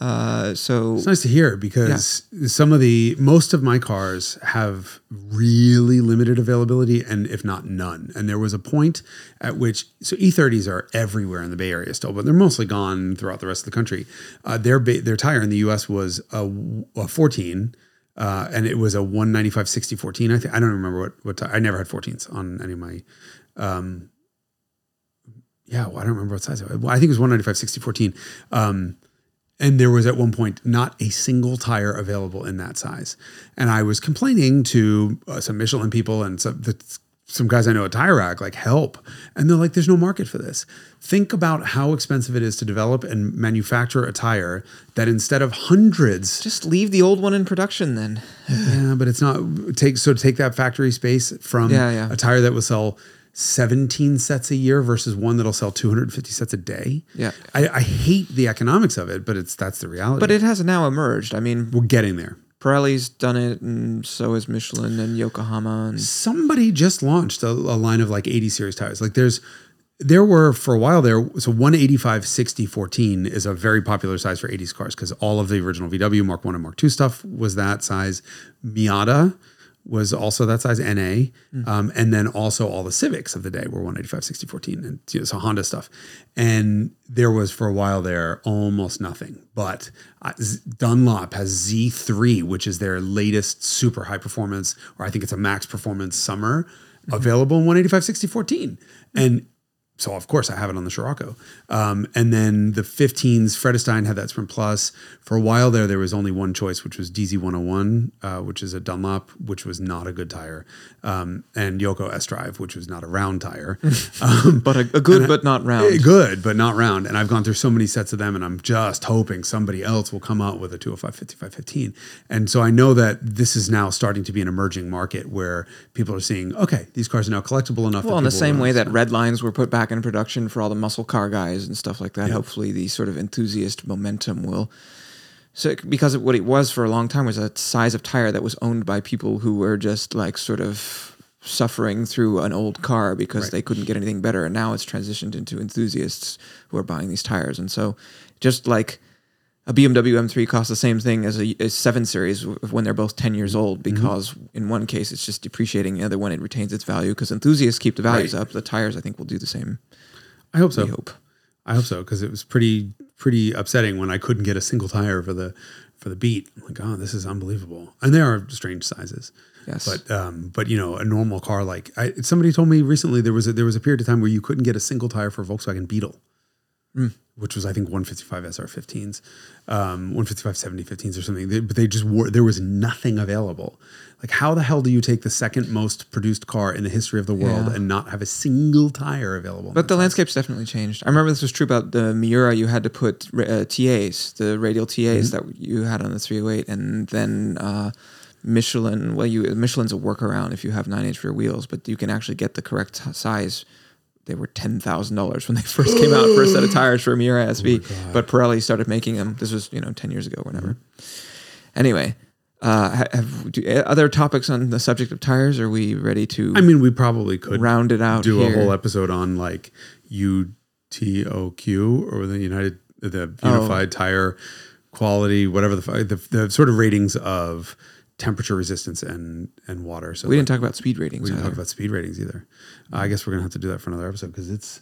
Uh, so It's nice to hear because some of the most of my cars have really limited availability and if not none. And there was a point at which so E30s are everywhere in the Bay Area still, but they're mostly gone throughout the rest of the country. Uh, their their tire in the U.S. was a, a 14. Uh, and it was a 195 60 14. I think I don't remember what what ti- I never had 14s on any of my um yeah, well, I don't remember what size it was. I think it was 195 60 14. Um and there was at one point not a single tire available in that size. And I was complaining to uh, some Michelin people and some the, some guys I know at Tire Rack, like help. And they're like, there's no market for this. Think about how expensive it is to develop and manufacture a tire that instead of hundreds, just leave the old one in production then. yeah, but it's not take so take that factory space from Yeah, yeah. a tire that will sell 17 sets a year versus one that'll sell 250 sets a day. Yeah. I, I hate the economics of it, but it's that's the reality. But it has now emerged. I mean, we're getting there. Pirelli's done it, and so has Michelin and Yokohama. And somebody just launched a, a line of like 80 series tires. Like there's there were for a while there so 185 60 14 is a very popular size for 80s cars because all of the original VW Mark 1 and Mark 2 stuff was that size. Miata was also that size NA. Um, and then also all the Civics of the day were 185 60 14 and you know, so Honda stuff. And there was for a while there almost nothing. But uh, Dunlop has Z3, which is their latest super high performance, or I think it's a max performance summer, available in 185 60 14. And so of course I have it on the Scirocco. Um, and then the 15s, Vredestein had that Sprint Plus. For a while there, there was only one choice, which was DZ101, uh, which is a Dunlop, which was not a good tire, um, and Yoko S Drive, which was not a round tire. (laughs) um, But a, a good, but not Eh, round. Good, but not round. And I've gone through so many sets of them, and I'm just hoping somebody else will come out with a 205 55 15. And so I know that this is now starting to be an emerging market where people are seeing, okay, these cars are now collectible enough. Well, in the same way that red lines were put back in production for all the muscle car guys and stuff like that. Hopefully, the sort of enthusiast momentum will. So, because what it was for a long time was a size of tire that was owned by people who were just like sort of suffering through an old car because they couldn't get anything better, and now it's transitioned into enthusiasts who are buying these tires. And so, just like a BMW M3 costs the same thing as a, a 7 Series when they're both 10 years old Mm-hmm. because in one case it's just depreciating, the other one it retains its value because enthusiasts keep the values Right. up. The tires, I think, will do the same. I hope so. We hope. I hope so because it was pretty pretty upsetting when I couldn't get a single tire for the for the beat. I'm like, oh, this is unbelievable. And there are strange sizes. Yes. But um, but you know, a normal car like I, somebody told me recently there was a, there was a period of time where you couldn't get a single tire for a Volkswagen Beetle, which was I think 155 SR15s, um, 155 70 15s or something. They, but they just were there was nothing available. Like how the hell do you take the second most produced car in the history of the world Yeah. and not have a single tire available? But the landscape's definitely changed. I remember this was true about the Miura. You had to put uh, T/As, the radial T/As Mm-hmm. that you had on the 308, and then uh, Michelin. Well, you Michelin's a workaround if you have nine inch rear wheels, but you can actually get the correct size. They were ten thousand dollars when they first came out for a set of tires for a Miura SV, but Pirelli started making them. This was you know ten years ago, or whatever. Anyway. Uh, have do, uh, other topics on the subject of tires? Are we ready to I mean, we probably could round it out? do here? a whole episode on like UTOQ or the United the Oh. Unified Tire Quality, whatever the, the the sort of ratings of temperature resistance and and water. So We didn't talk about speed ratings. we didn't either. talk about speed ratings either. I guess we're gonna have to do that for another episode because it's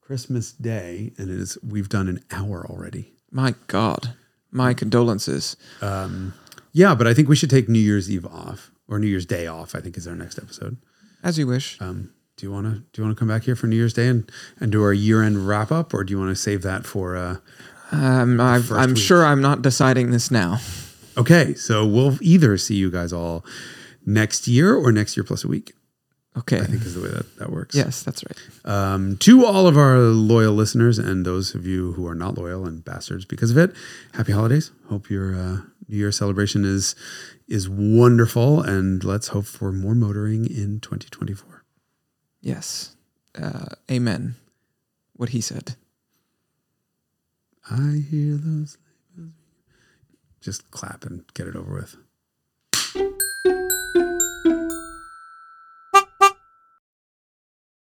Christmas Day and it is we've done an hour already. My God, my condolences. Yeah, but I think we should take New Year's Eve off or New Year's Day off. I think is our next episode. As you wish. Um, do you want to do you want to come back here for New Year's Day and, and do our year end wrap up, or do you want to save that for? Uh, Um, I've, I'm week. sure I'm not deciding this now. Okay, so we'll either see you guys all next year or next year plus a week. Okay. I think is the way that that works. Yes, that's right. Um, to all of our loyal listeners and those of you who are not loyal and bastards because of it, happy holidays. Hope your uh, New Year celebration is is wonderful, and let's hope for more motoring in 2024. Yes. Uh, amen. What he said. I hear those. Just clap and get it over with.